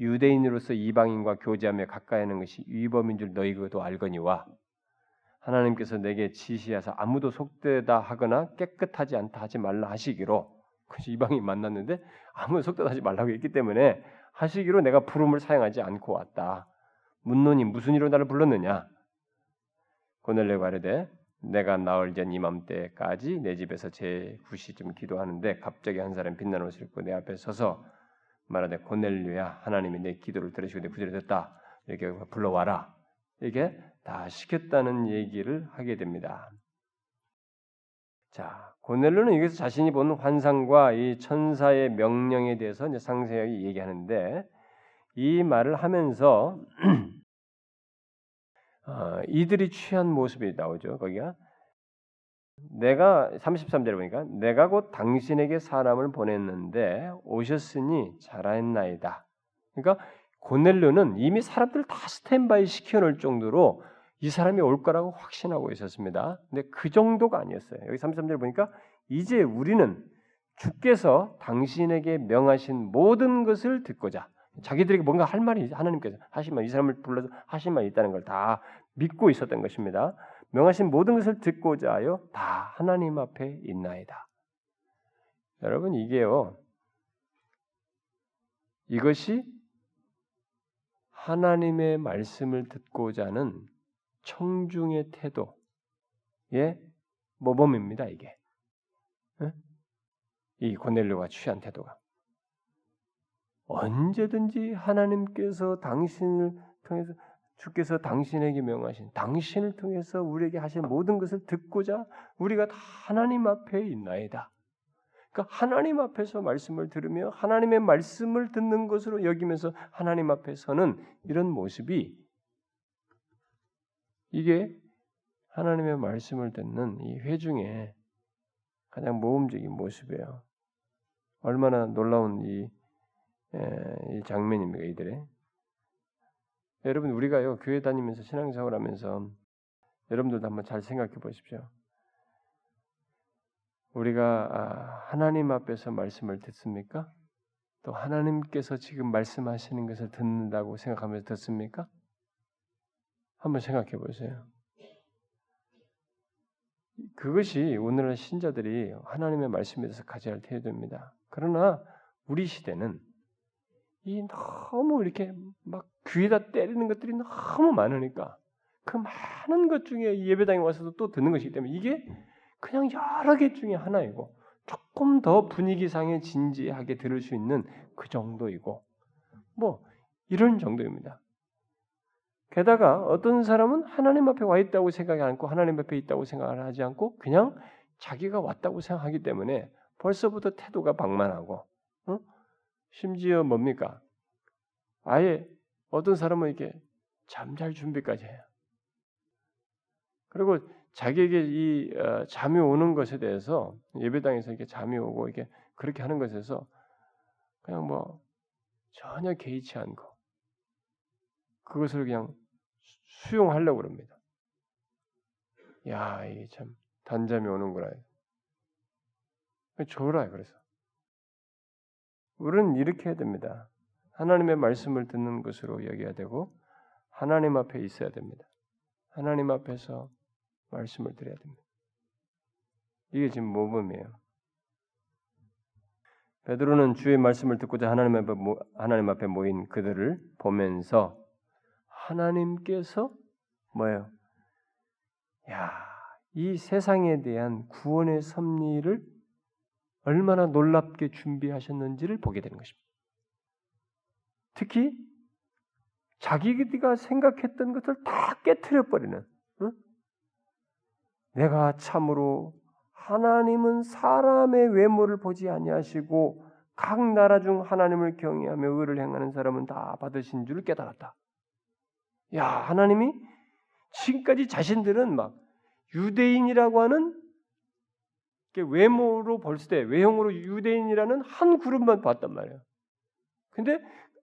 유대인으로서 이방인과 교제하며 가까이 하는 것이 위법인 줄 너희도 알거니와 하나님께서 내게 지시하사 아무도 속되다 하거나 깨끗하지 않다 하지 말라 하시기로 그래서 이방인 만났는데 아무도 속되다 하지 말라고 했기 때문에 하시기로 내가 부름을 사용하지 않고 왔다. 문론이 무슨 일로 나를 불렀느냐? 고넬레가 이르되 내가 나올 전 이맘때까지 내 집에서 제 구시쯤 기도하는데 갑자기 한 사람 빛나는 옷을 입고 내 앞에 서서 말하되 고넬류야 하나님이 내 기도를 들으시고 내 구절을 듣다 이렇게 불러와라 이게 다 시켰다는 얘기를 하게 됩니다. 자 고넬료는 여기서 자신이 본 환상과 이 천사의 명령에 대해서 이제 상세하게 얘기하는데 이 말을 하면서 어, 이들이 취한 모습이 나오죠. 거기가 내가 33절에 보니까 내가 곧 당신에게 사람을 보냈는데 오셨으니 잘하였나이다. 그러니까 고넬료는 이미 사람들 다 스탠바이 시켜놓을 정도로 이 사람이 올 거라고 확신하고 있었습니다. 근데 그 정도가 아니었어요. 여기 33절 보니까 이제 우리는 주께서 당신에게 명하신 모든 것을 듣고자 자기들에게 뭔가 할 말이 하나님께서 하신 말, 이 사람을 불러서 하신 말이 있다는 걸 다 믿고 있었던 것입니다. 명하신 모든 것을 듣고자 하여 다 하나님 앞에 있나이다. 여러분 이게요. 이것이 하나님의 말씀을 듣고자 하는 청중의 태도의 모범입니다. 이게 네? 이 고넬료가 취한 태도가 언제든지 하나님께서 당신을 통해서 주께서 당신에게 명하신 당신을 통해서 우리에게 하신 모든 것을 듣고자 우리가 다 하나님 앞에 있나이다. 그러니까 하나님 앞에서 말씀을 들으며 하나님의 말씀을 듣는 것으로 여기면서 하나님 앞에서는 이런 모습이 이게 하나님의 말씀을 듣는 이 회중의 가장 모범적인 모습이에요. 얼마나 놀라운 이, 에, 이 장면입니까 이들의? 여러분 우리가요 교회 다니면서 신앙생활 하면서 여러분들도 한번 잘 생각해 보십시오. 우리가 아, 하나님 앞에서 말씀을 듣습니까? 또 하나님께서 지금 말씀하시는 것을 듣는다고 생각하면서 듣습니까? 한번 생각해 보세요. 그것이 오늘날 신자들이 하나님의 말씀에 대해서 가져야 할 태도입니다. 그러나 우리 시대는 이 너무 이렇게 막 귀에다 때리는 것들이 너무 많으니까 그 많은 것 중에 예배당에 와서도 또 듣는 것이기 때문에 이게 그냥 여러 개 중에 하나이고 조금 더 분위기상에 진지하게 들을 수 있는 그 정도이고 뭐 이런 정도입니다. 게다가 어떤 사람은 하나님 앞에 와 있다고 생각하지 않고 하나님 앞에 있다고 생각을 하지 않고 그냥 자기가 왔다고 생각하기 때문에 벌써부터 태도가 방만하고 어? 심지어 뭡니까? 아예 어떤 사람은 이렇게 잠잘 준비까지 해요. 그리고 자기에게 이 어, 잠이 오는 것에 대해서 예배당에서 이렇게 잠이 오고 이렇게 그렇게 하는 것에서 그냥 뭐 전혀 개의치 않고 그것을 그냥 수용하려고 그럽니다. 야, 이게 참 단잠이 오는구나. 좋으라 그래서. 우리는 이렇게 해야 됩니다. 하나님의 말씀을 듣는 것으로 여겨야 되고 하나님 앞에 있어야 됩니다. 하나님 앞에서 말씀을 드려야 됩니다. 이게 지금 모범이에요. 베드로는 주의 말씀을 듣고자 하나님 앞에, 하나님 앞에 모인 그들을 보면서 하나님께서 뭐예요? 야, 이 세상에 대한 구원의 섭리를 얼마나 놀랍게 준비하셨는지를 보게 되는 것입니다. 특히 자기가 생각했던 것을 다 깨뜨려 버리는 응? 내가 참으로 하나님은 사람의 외모를 보지 아니하시고 각 나라 중 하나님을 경외하며 의를 행하는 사람은 다 받으신 줄을 깨달았다. 야, 하나님이 지금까지 자신들은 막 유대인이라고 하는 외모로 볼때 외형으로 유대인이라는 한 그룹만 봤단 말이에요. 근데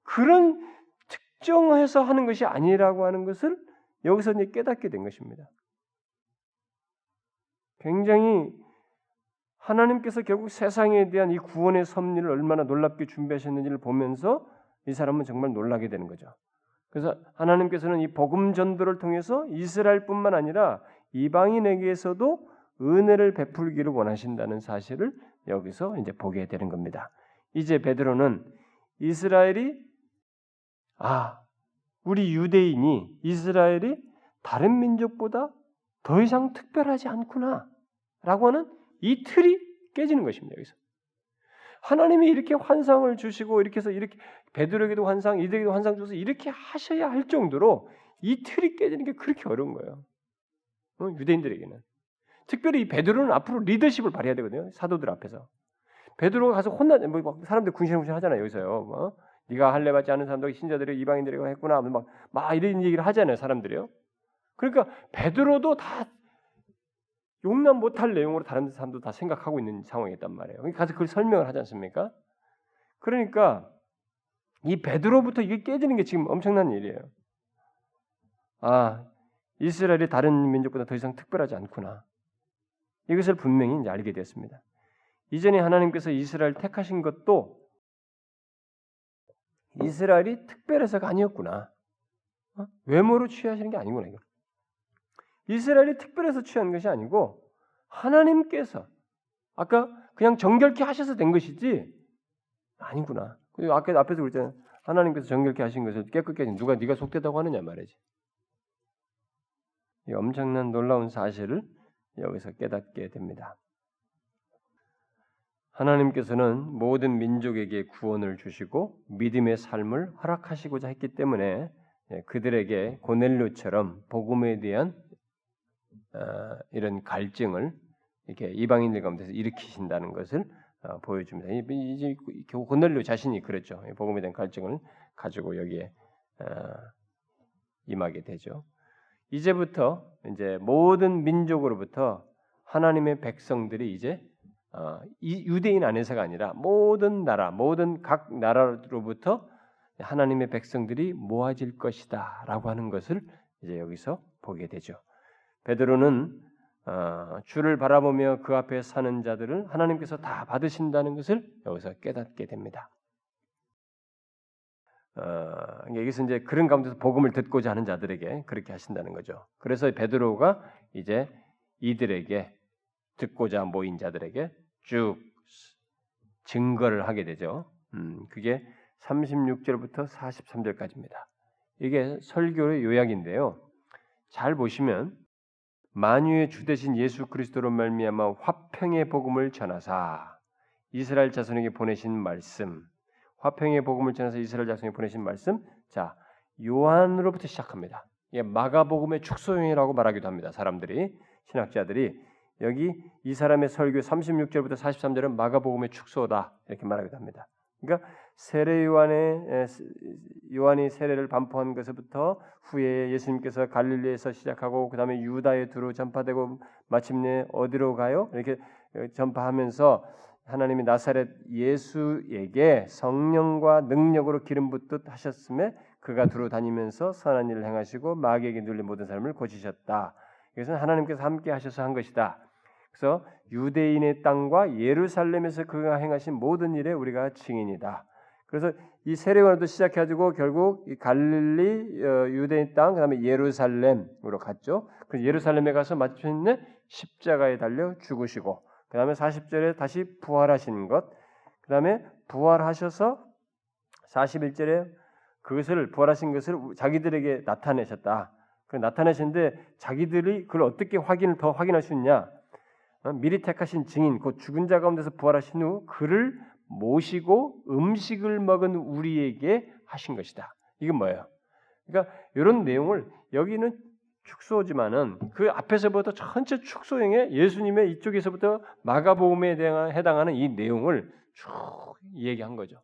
그런 특정해서 하는 것이 아니라고 하는 것을 여기서 이제 깨닫게 된 것입니다. 굉장히 하나님께서 결국 세상에 대한 이 구원의 섭리를 얼마나 놀랍게 준비하셨는지를 보면서 이 사람은 정말 놀라게 되는 거죠. 그래서 하나님께서는 이 복음 전도를 통해서 이스라엘뿐만 아니라 이방인에게서도 은혜를 베풀기를 원하신다는 사실을 여기서 이제 보게 되는 겁니다. 이제 베드로는 이스라엘이 아 우리 유대인이 이스라엘이 다른 민족보다 더 이상 특별하지 않구나 라고 하는 이 틀이 깨지는 것입니다. 여기서 하나님이 이렇게 환상을 주시고 이렇게 해서 이렇게 베드로에게도 환상, 이들에게도 환상 주셔서 이렇게 하셔야 할 정도로 이 틀이 깨지는 게 그렇게 어려운 거예요. 어? 유대인들에게는 특별히 이 베드로는 앞으로 리더십을 발휘해야 되거든요. 사도들 앞에서 베드로가 가서 혼나 뭐 사람들 궁시렁궁시 하잖아요. 여기서요. 뭐 네가 할례 받지 않은 사람들 신자들이 이방인들이 했구나. 막, 막 이런 얘기를 하잖아요. 사람들이요. 그러니까 베드로도 다 용납 못할 내용으로 다른 사람도 다 생각하고 있는 상황이었단 말이에요. 그러니까 가서 그걸 설명을 하지 않습니까? 그러니까 이 베드로부터 이게 깨지는 게 지금 엄청난 일이에요. 아, 이스라엘이 다른 민족보다 더 이상 특별하지 않구나. 이것을 분명히 알게 됐습니다. 이전에 하나님께서 이스라엘 택하신 것도 이스라엘이 특별해서가 아니었구나. 어? 외모로 취하시는 게 아니구나. 이거. 이스라엘이 특별해서 취한 것이 아니고 하나님께서 아까 그냥 정결케 하셔서 된 것이지 아니구나. 그리고 아까 앞에서 그랬잖아요. 하나님께서 정결케 하신 것을 깨끗게 하신 누가 네가 속되다고 하느냐 말이지. 이 엄청난 놀라운 사실을 여기서 깨닫게 됩니다. 하나님께서는 모든 민족에게 구원을 주시고 믿음의 삶을 허락하시고자 했기 때문에 그들에게 고넬료처럼 복음에 대한 어, 이런 갈증을 이렇게 이방인들 가운데서 일으키신다는 것을 어, 보여줍니다. 이제 고넬료 자신이 그랬죠. 복음에 대한 갈증을 가지고 여기에 어, 임하게 되죠. 이제부터 이제 모든 민족으로부터 하나님의 백성들이 이제 유대인 안에서가 아니라 모든 나라, 모든 각 나라로부터 하나님의 백성들이 모아질 것이다라고 하는 것을 이제 여기서 보게 되죠. 베드로는 어, 주를 바라보며 그 앞에 사는 자들을 하나님께서 다 받으신다는 것을 여기서 깨닫게 됩니다. 어, 여기서 이제 그런 가운데서 복음을 듣고자 하는 자들에게 그렇게 하신다는 거죠. 그래서 베드로가 이제 이들에게 듣고자 모인 자들에게 쭉 증거를 하게 되죠. 음, 그게 36절부터 43절까지입니다. 이게 설교의 요약인데요. 잘 보시면 만유의 주 대신 예수 그리스도로 말미암아 화평의 복음을 전하사 이스라엘 자손에게 보내신 말씀, 화평의 복음을 전해서 이스라엘 자손에게 보내신 말씀. 자, 요한으로부터 시작합니다. 예, 마가복음의 축소형이라고 말하기도 합니다. 사람들이 신학자들이 여기 이 사람의 설교 36절부터 43절은 마가복음의 축소다 이렇게 말하기도 합니다. 그러니까 세례 요한의 요한이 세례를 반포한 것부터 후에 예수님께서 갈릴리에서 시작하고 그다음에 유다에 두루 전파되고 마침내 어디로 가요? 이렇게 전파하면서 하나님이 나사렛 예수에게 성령과 능력으로 기름 붓듯 하셨음에 그가 두루 다니면서 선한 일을 행하시고 마귀에게 눌린 모든 사람을 고치셨다. 이것은 하나님께서 함께 하셔서 한 것이다. 그래서 유대인의 땅과 예루살렘에서 그가 행하신 모든 일에 우리가 증인이다. 그래서 이 세례관도 시작해가지고 결국 이 갈릴리 어, 유대인 땅 그다음에 예루살렘으로 갔죠. 그 예루살렘에 가서 마침내 십자가에 달려 죽으시고 그다음에 40절에 다시 부활하신 것. 그다음에 부활하셔서 41절에 그것을 부활하신 것을 자기들에게 나타내셨다. 그 나타내셨는데 자기들이 그걸 어떻게 확인을 더 확인할 수 있냐? 어, 미리 택하신 증인, 곧 죽은 자 가운데서 부활하신 후 그를 모시고 음식을 먹은 우리에게 하신 것이다. 이건 뭐예요? 그러니까 이런 내용을 여기는 축소지만은 그 앞에서부터 전체 축소형에 예수님의 이쪽에서부터 마가복음에 해당하는 이 내용을 쭉 얘기한 거죠.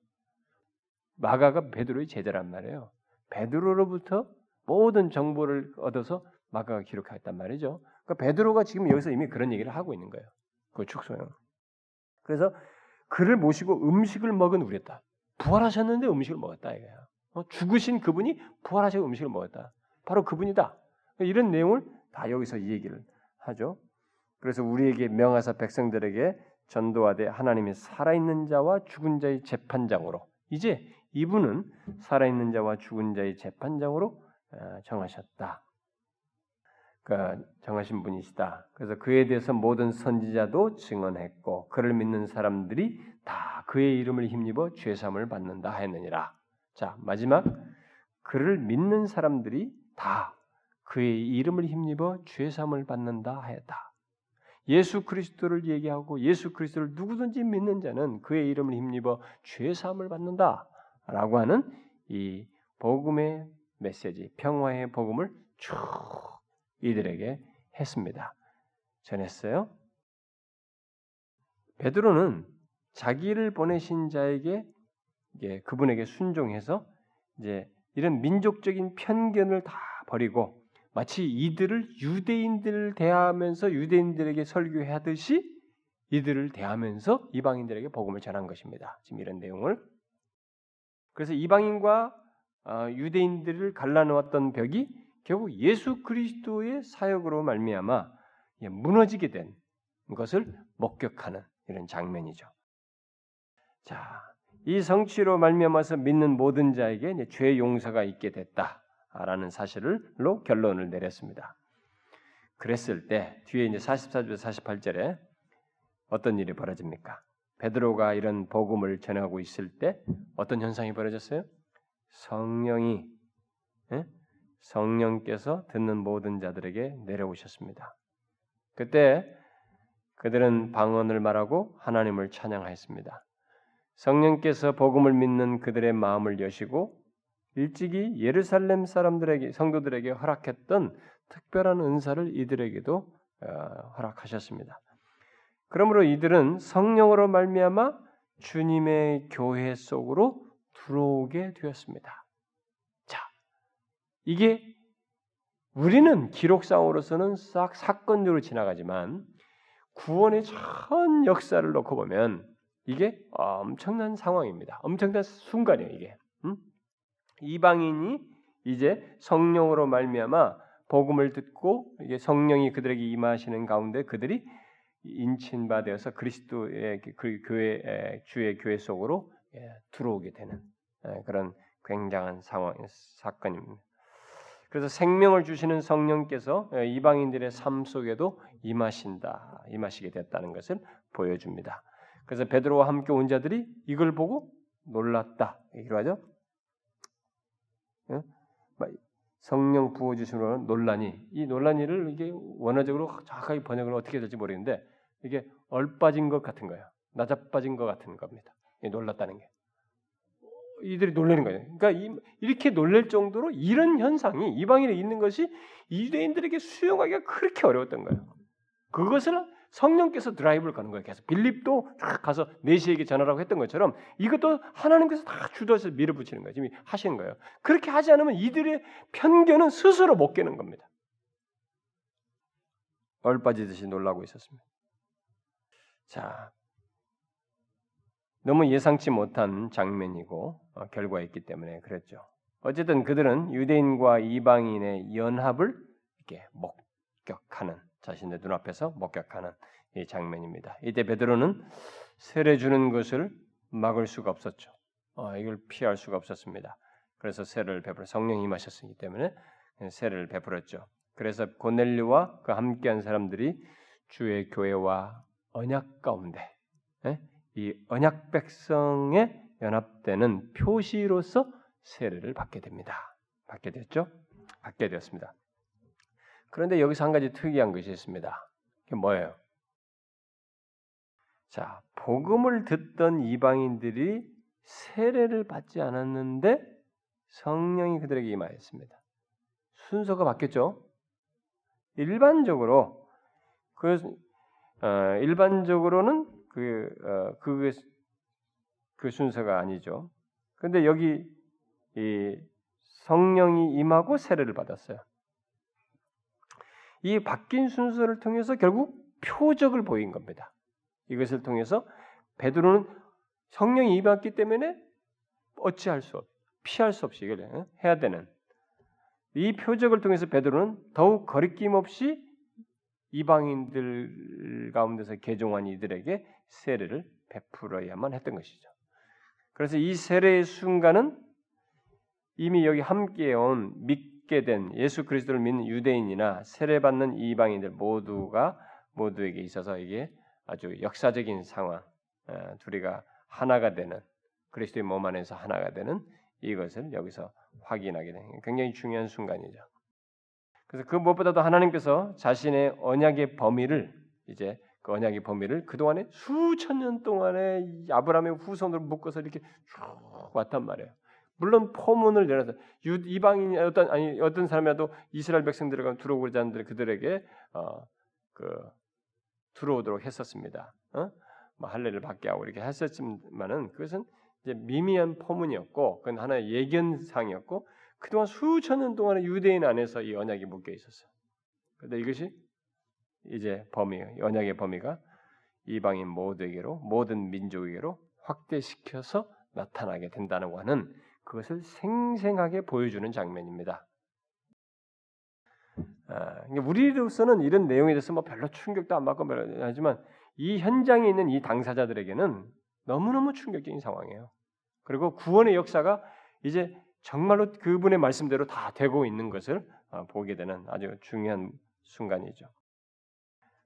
마가가 베드로의 제자란 말이에요. 베드로로부터 모든 정보를 얻어서 마가가 기록했단 말이죠. 그러니까 베드로가 지금 여기서 이미 그런 얘기를 하고 있는 거예요. 그 축소형. 그래서 그를 모시고 음식을 먹은 우리였다. 부활하셨는데 음식을 먹었다 이거야. 어, 죽으신 그분이 부활하셔서 음식을 먹었다. 바로 그분이다. 이런 내용을 다 여기서 이 얘기를 하죠. 그래서 우리에게 명하사 백성들에게 전도하되 하나님이 살아있는 자와 죽은 자의 재판장으로 이제 이분은 살아있는 자와 죽은 자의 재판장으로 어, 정하셨다. 그러니까 정하신 분이시다. 그래서 그에 대해서 모든 선지자도 증언했고 그를 믿는 사람들이 다 그의 이름을 힘입어 죄삼을 받는다 하였느니라. 자 마지막 그를 믿는 사람들이 다 그의 이름을 힘입어 죄삼을 받는다 하였다. 예수 그리스도를 얘기하고 예수 그리스도를 누구든지 믿는 자는 그의 이름을 힘입어 죄삼을 받는다라고 하는 이 복음의 메시지, 평화의 복음을 쭉 이들에게 했습니다. 전했어요. 베드로는 자기를 보내신 자에게 이제 그분에게 순종해서 이제 이런 민족적인 편견을 다 버리고 마치 이들을 유대인들 대하면서 유대인들에게 설교하듯이 이들을 대하면서 이방인들에게 복음을 전한 것입니다. 지금 이런 내용을 그래서 이방인과 어, 유대인들을 갈라놓았던 벽이 결국 예수 그리스도의 사역으로 말미암아 무너지게 된 것을 목격하는 이런 장면이죠. 자, 이 성취로 말미암아서 믿는 모든 자에게 죄 용서가 있게 됐다라는 사실로 결론을 내렸습니다. 그랬을 때 뒤에 이제 44절 48절에 어떤 일이 벌어집니까? 베드로가 이런 복음을 전하고 있을 때 어떤 현상이 벌어졌어요? 성령이 예? 성령께서 듣는 모든 자들에게 내려오셨습니다. 그때 그들은 방언을 말하고 하나님을 찬양하였습니다. 성령께서 복음을 믿는 그들의 마음을 여시고 일찍이 예루살렘 사람들에게 성도들에게 허락했던 특별한 은사를 이들에게도 어, 허락하셨습니다. 그러므로 이들은 성령으로 말미암아 주님의 교회 속으로 들어오게 되었습니다. 자, 이게 우리는 기록상으로서는 싹 사건으로 지나가지만 구원의 전 역사를 놓고 보면 이게 엄청난 상황입니다. 엄청난 순간이에요, 이게. 음? 이방인이 이제 성령으로 말미암아 복음을 듣고 이게 성령이 그들에게 임하시는 가운데 그들이 인친바 되어서 그리스도의 그 교회 주의 교회 속으로 예, 들어오게 되는 예, 그런 굉장한 상황 사건입니다. 그래서 생명을 주시는 성령께서 예, 이방인들의 삶 속에도 임하신다, 임하시게 됐다는 것을 보여줍니다. 그래서 베드로와 함께 온 자들이 이걸 보고 놀랐다. 얘기로 하죠. 성령 부어 주심으로 논란이 이 논란이를 이게 원어적으로 정확하게 번역을 어떻게 될지 모르겠는데 이게 얼빠진 것 같은 거예요. 나자빠진 것 같은 겁니다. 놀랐다는 게. 이들이 놀라는 거예요. 그러니까 이렇게 놀랄 정도로 이런 현상이 이방인에 있는 것이 유대인들에게 수용하기가 그렇게 어려웠던 거예요. 그것을 성령께서 드라이브를 가는 거예요. 계속 빌립도 가서 내시에게 전하라고 했던 것처럼 이것도 하나님께서 다 주도해서 밀어붙이는 거예요. 지금 하시는 거예요. 그렇게 하지 않으면 이들의 편견은 스스로 못 깨는 겁니다. 얼빠지듯이 놀라고 있었습니다. 자, 너무 예상치 못한 장면이고 어, 결과였기 때문에 그랬죠. 어쨌든 그들은 유대인과 이방인의 연합을 이렇게 목격하는 자신의 눈앞에서 목격하는 이 장면입니다. 이때 베드로는 세례 주는 것을 막을 수가 없었죠. 어, 이걸 피할 수가 없었습니다. 그래서 세례를 베풀어 성령이 마셨기 때문에 세례를 베풀었죠. 그래서 고넬류와 그 함께한 사람들이 주의 교회와 언약 가운데 예? 이 언약 백성에 연합되는 표시로서 세례를 받게 됩니다. 받게 됐죠? 받게 되었습니다. 그런데 여기서 한 가지 특이한 것이 있습니다. 그게 뭐예요? 자, 복음을 듣던 이방인들이 세례를 받지 않았는데 성령이 그들에게 임하였습니다. 순서가 바뀌었죠. 일반적으로 그 어, 일반적으로는 그, 어, 그, 그 순서가 아니죠. 근데 여기 이 성령이 임하고 세례를 받았어요. 이 바뀐 순서를 통해서 결국 표적을 보인 겁니다. 이것을 통해서 베드로는 성령이 임했기 때문에 어찌할 수 없, 피할 수 없이 해야 되는 이 표적을 통해서 베드로는 더욱 거리낌 없이 이방인들 가운데서 개종한 이들에게 세례를 베풀어야만 했던 것이죠. 그래서 이 세례의 순간은 이미 여기 함께 온 믿게 된 예수 그리스도를 믿는 유대인이나 세례 받는 이방인들 모두가 모두에게 있어서 이게 아주 역사적인 상황, 어, 둘이가 하나가 되는 그리스도의 몸 안에서 하나가 되는 이것을 여기서 확인하게 되는 굉장히 중요한 순간이죠. 그래서 그 무엇보다도 하나님께서 자신의 언약의 범위를 이제 그 언약의 범위를 그 동안에 수천 년 동안에 아브라함의 후손으로 묶어서 이렇게 쭉 왔단 말이에요. 물론 포문을 열어서 이방인 어떤 아니 어떤 사람이라도 이스라엘 백성들과 들어오고자 하는 그들에게 어 그 들어오도록 했었습니다. 어? 뭐 할례를 받게 하고 이렇게 했었지만은 그것은 이제 미미한 포문이었고 그건 하나의 예견상이었고 그동안 수천 년 동안의 유대인 안에서 이 언약이 묶여 있었어요. 그런데 이것이 이제 범위, 언약의 범위가 이방인 모두에게로 모든 민족에게로 확대시켜서 나타나게 된다는 하는 그것을 생생하게 보여주는 장면입니다. 아, 우리로서는 이런 내용에 대해서 뭐 별로 충격도 안 받고 하지만 이 현장에 있는 이 당사자들에게는 너무너무 충격적인 상황이에요. 그리고 구원의 역사가 이제 정말로 그분의 말씀대로 다 되고 있는 것을 어, 보게 되는 아주 중요한 순간이죠.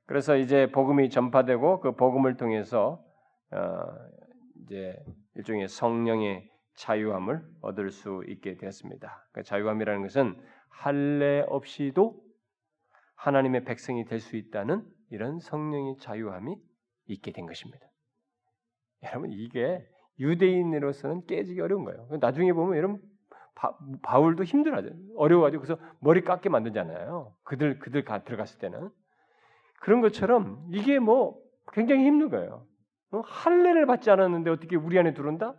그래서 이제 복음이 전파되고 그 복음을 통해서 어, 이제 일종의 성령의 자유함을 얻을 수 있게 되었습니다. 그 자유함이라는 것은 할례 없이도 하나님의 백성이 될 수 있다는 이런 성령의 자유함이 있게 된 것입니다. 여러분 이게 유대인으로서는 깨지기 어려운 거예요. 나중에 보면 여러분 바, 울도 힘들어하죠. 어려워가지고 그래서 머리 깎게 만들잖아요. 그들 그들 가 들어갔을 때는 그런 것처럼 이게 뭐 굉장히 힘든 거예요. 어? 할례를 받지 않았는데 어떻게 우리 안에 들어온다?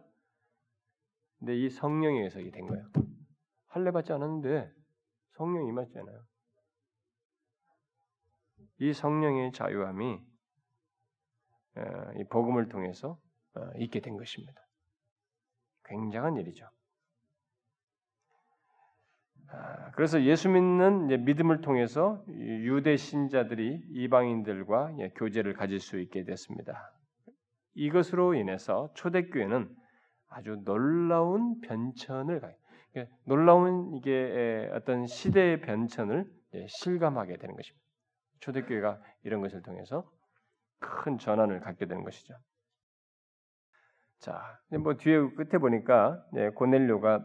근데 이 성령에 의해서 이게 된 거예요. 할례 받지 않았는데 성령이 임했잖아요. 이 성령의 자유함이 어, 이 복음을 통해서 어, 있게 된 것입니다. 굉장한 일이죠. 아, 그래서 예수 믿는 믿음을 통해서 유대 신자들이 이방인들과 교제를 가질 수 있게 됐습니다. 이것으로 인해서 초대교회는 아주 놀라운 변천을 그러니까 놀라운 이게 어떤 시대의 변천을 실감하게 되는 것입니다. 초대교회가 이런 것을 통해서 큰 전환을 갖게 되는 것이죠. 자, 뭐 뒤에 끝에 보니까 고넬료가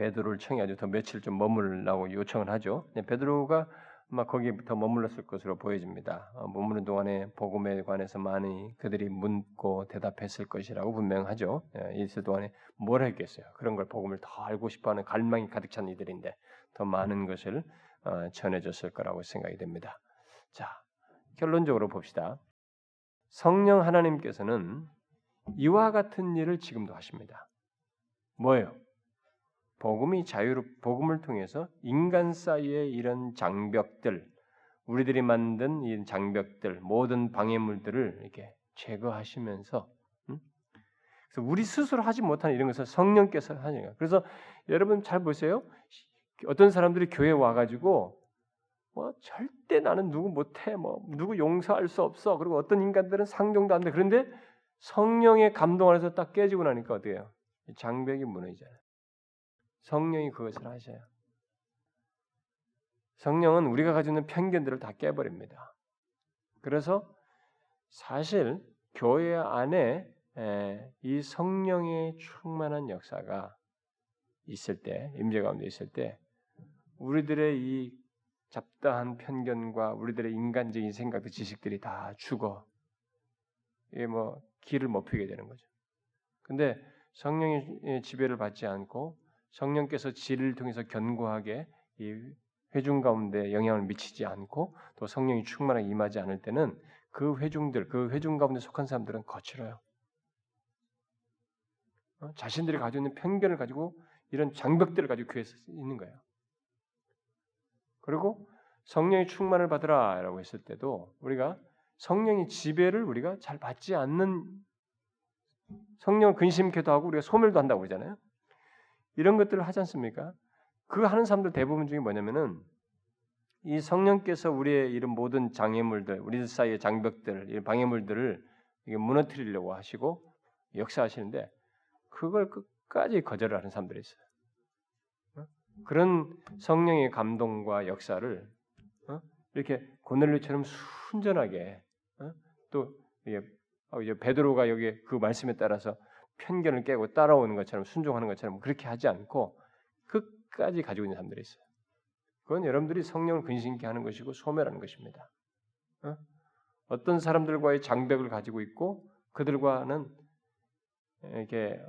베드로를 청해가지고 더 며칠 좀 머물라고 요청을 하죠. 베드로가 막 거기 더 머물렀을 것으로 보여집니다. 어, 머무는 동안에 복음에 관해서 많이 그들이 묻고 대답했을 것이라고 분명하죠. 예, 있을 동안에 뭘 했겠어요? 그런 걸 복음을 더 알고 싶어하는 갈망이 가득 찬 이들인데 더 많은 것을 어, 전해줬을 거라고 생각이 됩니다. 자, 결론적으로 봅시다. 성령 하나님께서는 이와 같은 일을 지금도 하십니다. 뭐예요? 복음이 자유롭 복음을 통해서 인간 사이의 이런 장벽들, 우리들이 만든 이 장벽들, 모든 방해물들을 이렇게 제거하시면서 음? 그래서 우리 스스로 하지 못하는 이런 것을 성령께서 거예요. 그래서 여러분 잘 보세요. 어떤 사람들이 교회 와가지고 뭐 절대 나는 누구 못해, 뭐 누구 용서할 수 없어. 그리고 어떤 인간들은 상종도 안 돼. 그런데 성령의 감동 안에서 딱 깨지고 나니까 어때요? 장벽이 무너지잖아요. 성령이 그것을 하셔요. 성령은 우리가 가지고 있는 편견들을 다 깨버립니다. 그래서 사실 교회 안에 이 성령의 충만한 역사가 있을 때, 임재 가운데 있을 때, 우리들의 이 잡다한 편견과 우리들의 인간적인 생각들, 지식들이 다 죽어. 이게 뭐 길을 못 피게 되는 거죠. 근데 성령의 지배를 받지 않고 성령께서 지를 통해서 견고하게 이 회중 가운데 영향을 미치지 않고 또 성령이 충만하게 임하지 않을 때는 그 회중들, 그 회중 가운데 속한 사람들은 거칠어요. 어? 자신들이 가지고 있는 편견을 가지고 이런 장벽들을 가지고 교회에 있는 거예요. 그리고 성령의 충만을 받으라라고 했을 때도 우리가 성령의 지배를 우리가 잘 받지 않는 성령 근심케도 하고 우리가 소멸도 한다고 그러잖아요. 이런 것들을 하지 않습니까? 그 하는 사람들 대부분 중에 뭐냐면은 이 성령께서 우리의 이런 모든 장애물들, 우리 사이의 장벽들, 이 방해물들을 무너뜨리려고 하시고 역사하시는데 그걸 끝까지 거절하는 사람들이 있어요. 어? 그런 성령의 감동과 역사를 어? 이렇게 고넬료처럼 순전하게 어? 또 베드로가 여기 그 말씀에 따라서 편견을 깨고 따라오는 것처럼 순종하는 것처럼 그렇게 하지 않고 끝까지 가지고 있는 사람들이 있어요. 그건 여러분들이 성령을 근신케 하는 것이고 소멸하는 것입니다. 어? 떤 사람들과의 장벽을 가지고 있고 그들과는 이렇게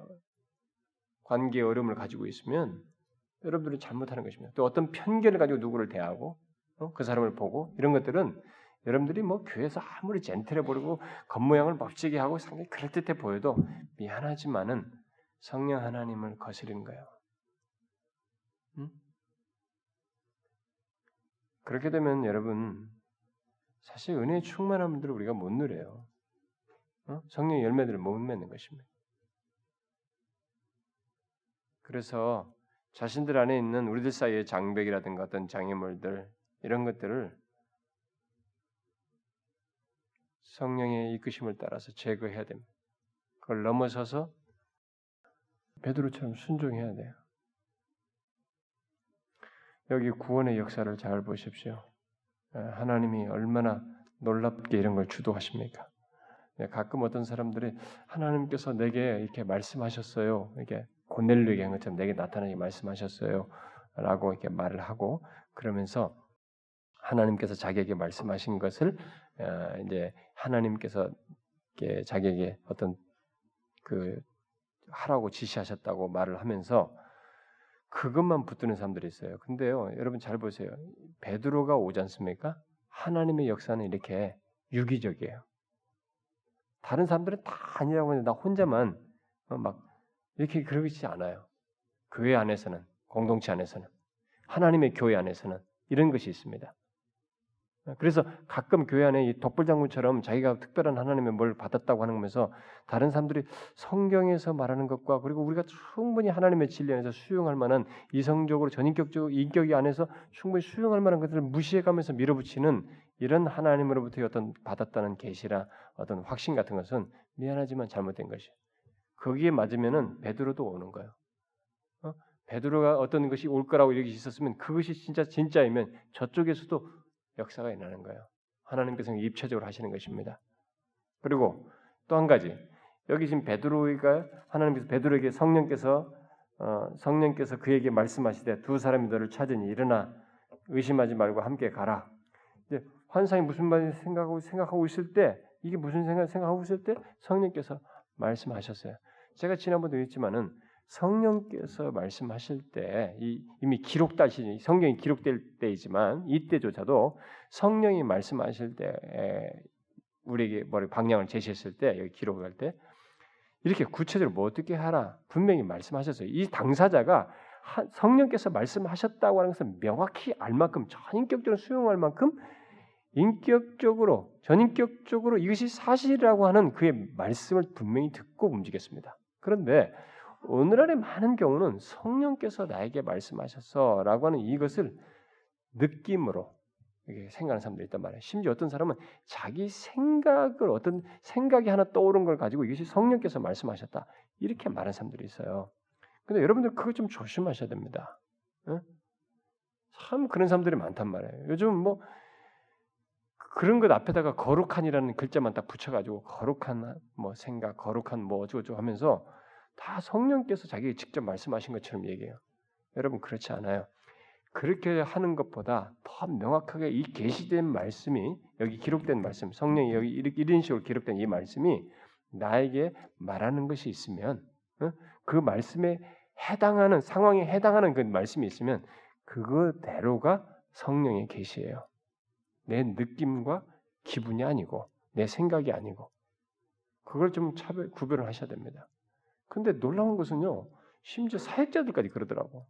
관계 어려움을 가지고 있으면 여러분들이 잘못하는 것입니다. 또 어떤 편견을 가지고 누구를 대하고 어? 그 사람을 보고 이런 것들은 여러분들이 뭐 교회에서 아무리 젠틀해 보이고 겉모양을 멋지게 하고 상당히 그럴듯해 보여도 미안하지만은 성령 하나님을 거스르는 거예요. 응? 그렇게 되면 여러분 사실 은혜의 충만한 분들을 우리가 못 누려요. 어? 성령 열매들을 못 맺는 것입니다. 그래서 자신들 안에 있는 우리들 사이의 장벽이라든가 어떤 장애물들 이런 것들을 성령의 이끄심을 따라서 제거해야 됩니다. 그걸 넘어서서 베드로처럼 순종해야 돼요. 여기 구원의 역사를 잘 보십시오. 예, 하나님이 얼마나 놀랍게 이런 걸 주도하십니까? 네, 가끔 어떤 사람들이 하나님께서 내게 이렇게 말씀하셨어요. 이렇게 고넬료에게 한 것처럼 내게 나타나게 말씀하셨어요. 라고 이렇게 말을 하고 그러면서 하나님께서 자기에게 말씀하신 것을 어, 이제 하나님께서 자기에게 어떤 그 하라고 지시하셨다고 말을 하면서 그것만 붙드는 사람들이 있어요. 근데요, 여러분 잘 보세요. 베드로가 오지 않습니까? 하나님의 역사는 이렇게 유기적이에요. 다른 사람들은 다 아니라고 하는데 나 혼자만 어, 막 이렇게 그러지 않아요. 교회 안에서는 공동체 안에서는 하나님의 교회 안에서는 이런 것이 있습니다. 그래서 가끔 교회 안에 이 독불장군처럼 자기가 특별한 하나님의 뭘 받았다고 하는 거면서 다른 사람들이 성경에서 말하는 것과 그리고 우리가 충분히 하나님의 진리 안에서 수용할 만한 이성적으로 전인격적 인격이 안에서 충분히 수용할 만한 것들을 무시해가면서 밀어붙이는 이런 하나님으로부터 어떤 받았다는 계시나 어떤 확신 같은 것은 미안하지만 잘못된 것이. 거기에 맞으면은 베드로도 오는 거예요. 어? 베드로가 어떤 것이 올 거라고 이렇게 있었으면 그것이 진짜 진짜이면 저쪽에서도 역사가 일어나는 거예요. 하나님께서 입체적으로 하시는 것입니다. 그리고 또 한 가지 여기 지금 베드로가 하나님께서 베드로에게 성령께서 어, 성령께서 그에게 말씀하시되 두 사람이 너를 찾으니 일어나 의심하지 말고 함께 가라. 이제 환상이 무슨 말인지 생각하고 생각하고 있을 때 이게 무슨 생각 생각하고 있을 때 성령께서 말씀하셨어요. 제가 지난번도 했지만은 성령께서 말씀하실 때 이미 기록다시 성경이 기록될 때이지만 이때조차도 성령이 말씀하실 때 우리에게 머리 방향을 제시했을 때 여기 기록할 때 이렇게 구체적으로 뭐 어떻게 하라 분명히 말씀하셨어요. 이 당사자가 성령께서 말씀하셨다고 하는 것을 명확히 알 만큼 전인격적으로 수용할 만큼 인격적으로 전인격적으로 이것이 사실이라고 하는 그의 말씀을 분명히 듣고 움직였습니다. 그런데 오늘날의 많은 경우는 성령께서 나에게 말씀하셨어라고 하는 이것을 느낌으로 생각하는 사람들이 있단 말이에요. 심지어 어떤 사람은 자기 생각을 어떤 생각이 하나 떠오른 걸 가지고 이것이 성령께서 말씀하셨다 이렇게 말하는 사람들이 있어요. 근데 여러분들 그거 좀 조심하셔야 됩니다. 응? 참 그런 사람들이 많단 말이에요. 요즘 뭐 그런 것 앞에다가 거룩한이라는 글자만 딱 붙여가지고 거룩한 뭐 생각, 거룩한 뭐 어쩌고저쩌고 하면서 다 성령께서 자기가 직접 말씀하신 것처럼 얘기해요. 여러분 그렇지 않아요. 그렇게 하는 것보다 더 명확하게 이 계시된 말씀이 여기 기록된 말씀, 성령이 여기 이런 식으로 기록된 이 말씀이 나에게 말하는 것이 있으면 어? 그 말씀에 해당하는 상황에 해당하는 그 말씀이 있으면 그거대로가 성령의 계시예요. 내 느낌과 기분이 아니고 내 생각이 아니고 그걸 좀 차별 구별을 하셔야 됩니다. 근데 놀라운 것은요, 심지어 사역자들까지 그러더라고.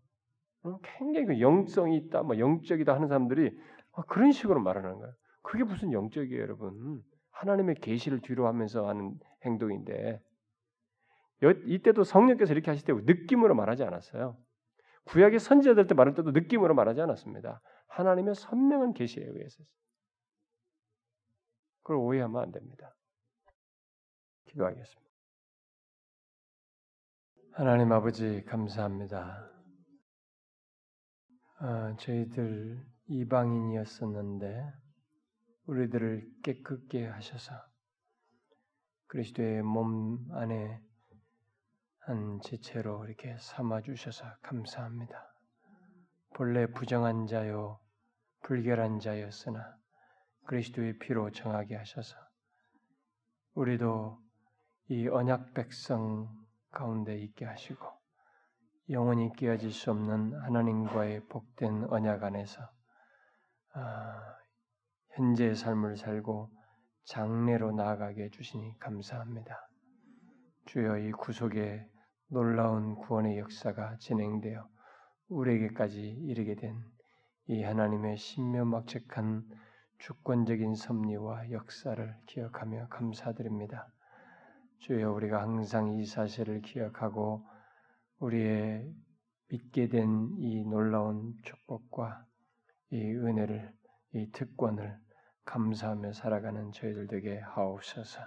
어? 굉장히 그 영성이 있다, 뭐 영적이다 하는 사람들이 아, 그런 식으로 말하는 거예요. 그게 무슨 영적이에요, 여러분? 하나님의 계시를 뒤로 하면서 하는 행동인데 이때도 성령께서 이렇게 하실 때 느낌으로 말하지 않았어요. 구약의 선지자들 때 말할 때도 느낌으로 말하지 않았습니다. 하나님의 선명한 계시에 의해서. 그걸 오해하면 안 됩니다. 기도하겠습니다. 하나님 아버지 감사합니다. 아, 저희들 이방인이었었는데 우리들을 깨끗게 하셔서 그리스도의 몸 안에 한 지체로 이렇게 삼아 주셔서 감사합니다. 본래 부정한 자요 불결한 자였으나 그리스도의 피로 정하게 하셔서 우리도 이 언약 백성 가운데 있게 하시고 영원히 깨어질 수 없는 하나님과의 복된 언약 안에서 아, 현재의 삶을 살고 장래로 나아가게 해주시니 감사합니다. 주여 이 구속의 놀라운 구원의 역사가 진행되어 우리에게까지 이르게 된 이 하나님의 신묘막측한 주권적인 섭리와 역사를 기억하며 감사드립니다. 주여 우리가 항상 이 사실을 기억하고 우리의 믿게 된 이 놀라운 축복과 이 은혜를 이 특권을 감사하며 살아가는 저희들 되게 하옵소서.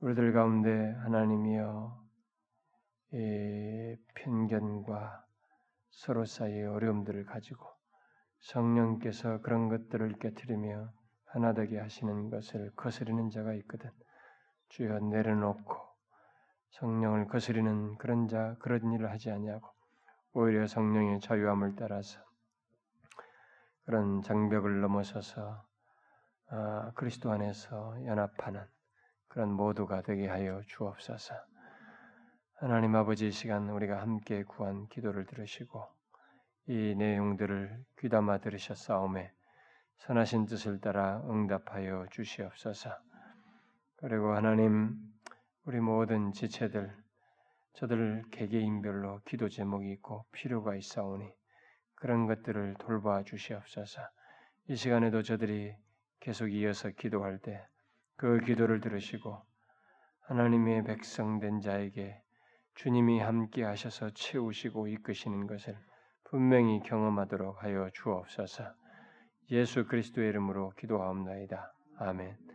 우리들 가운데 하나님이여 이 편견과 서로 사이의 어려움들을 가지고 성령께서 그런 것들을 깨뜨리며 하나 되게 하시는 것을 거스르는 자가 있거든. 주여 내려놓고 성령을 거스리는 그런 자 그런 일을 하지 아니하고 오히려 성령의 자유함을 따라서 그런 장벽을 넘어서서 아, 그리스도 안에서 연합하는 그런 모두가 되게 하여 주옵소서. 하나님 아버지 시간 우리가 함께 구한 기도를 들으시고 이 내용들을 귀담아 들으셨사오매 선하신 뜻을 따라 응답하여 주시옵소서. 그리고 하나님 우리 모든 지체들 저들 개개인별로 기도 제목이 있고 필요가 있사오니 그런 것들을 돌봐 주시옵소서. 이 시간에도 저들이 계속 이어서 기도할 때 그 기도를 들으시고 하나님의 백성된 자에게 주님이 함께 하셔서 채우시고 이끄시는 것을 분명히 경험하도록 하여 주옵소서. 예수 그리스도의 이름으로 기도하옵나이다. 아멘.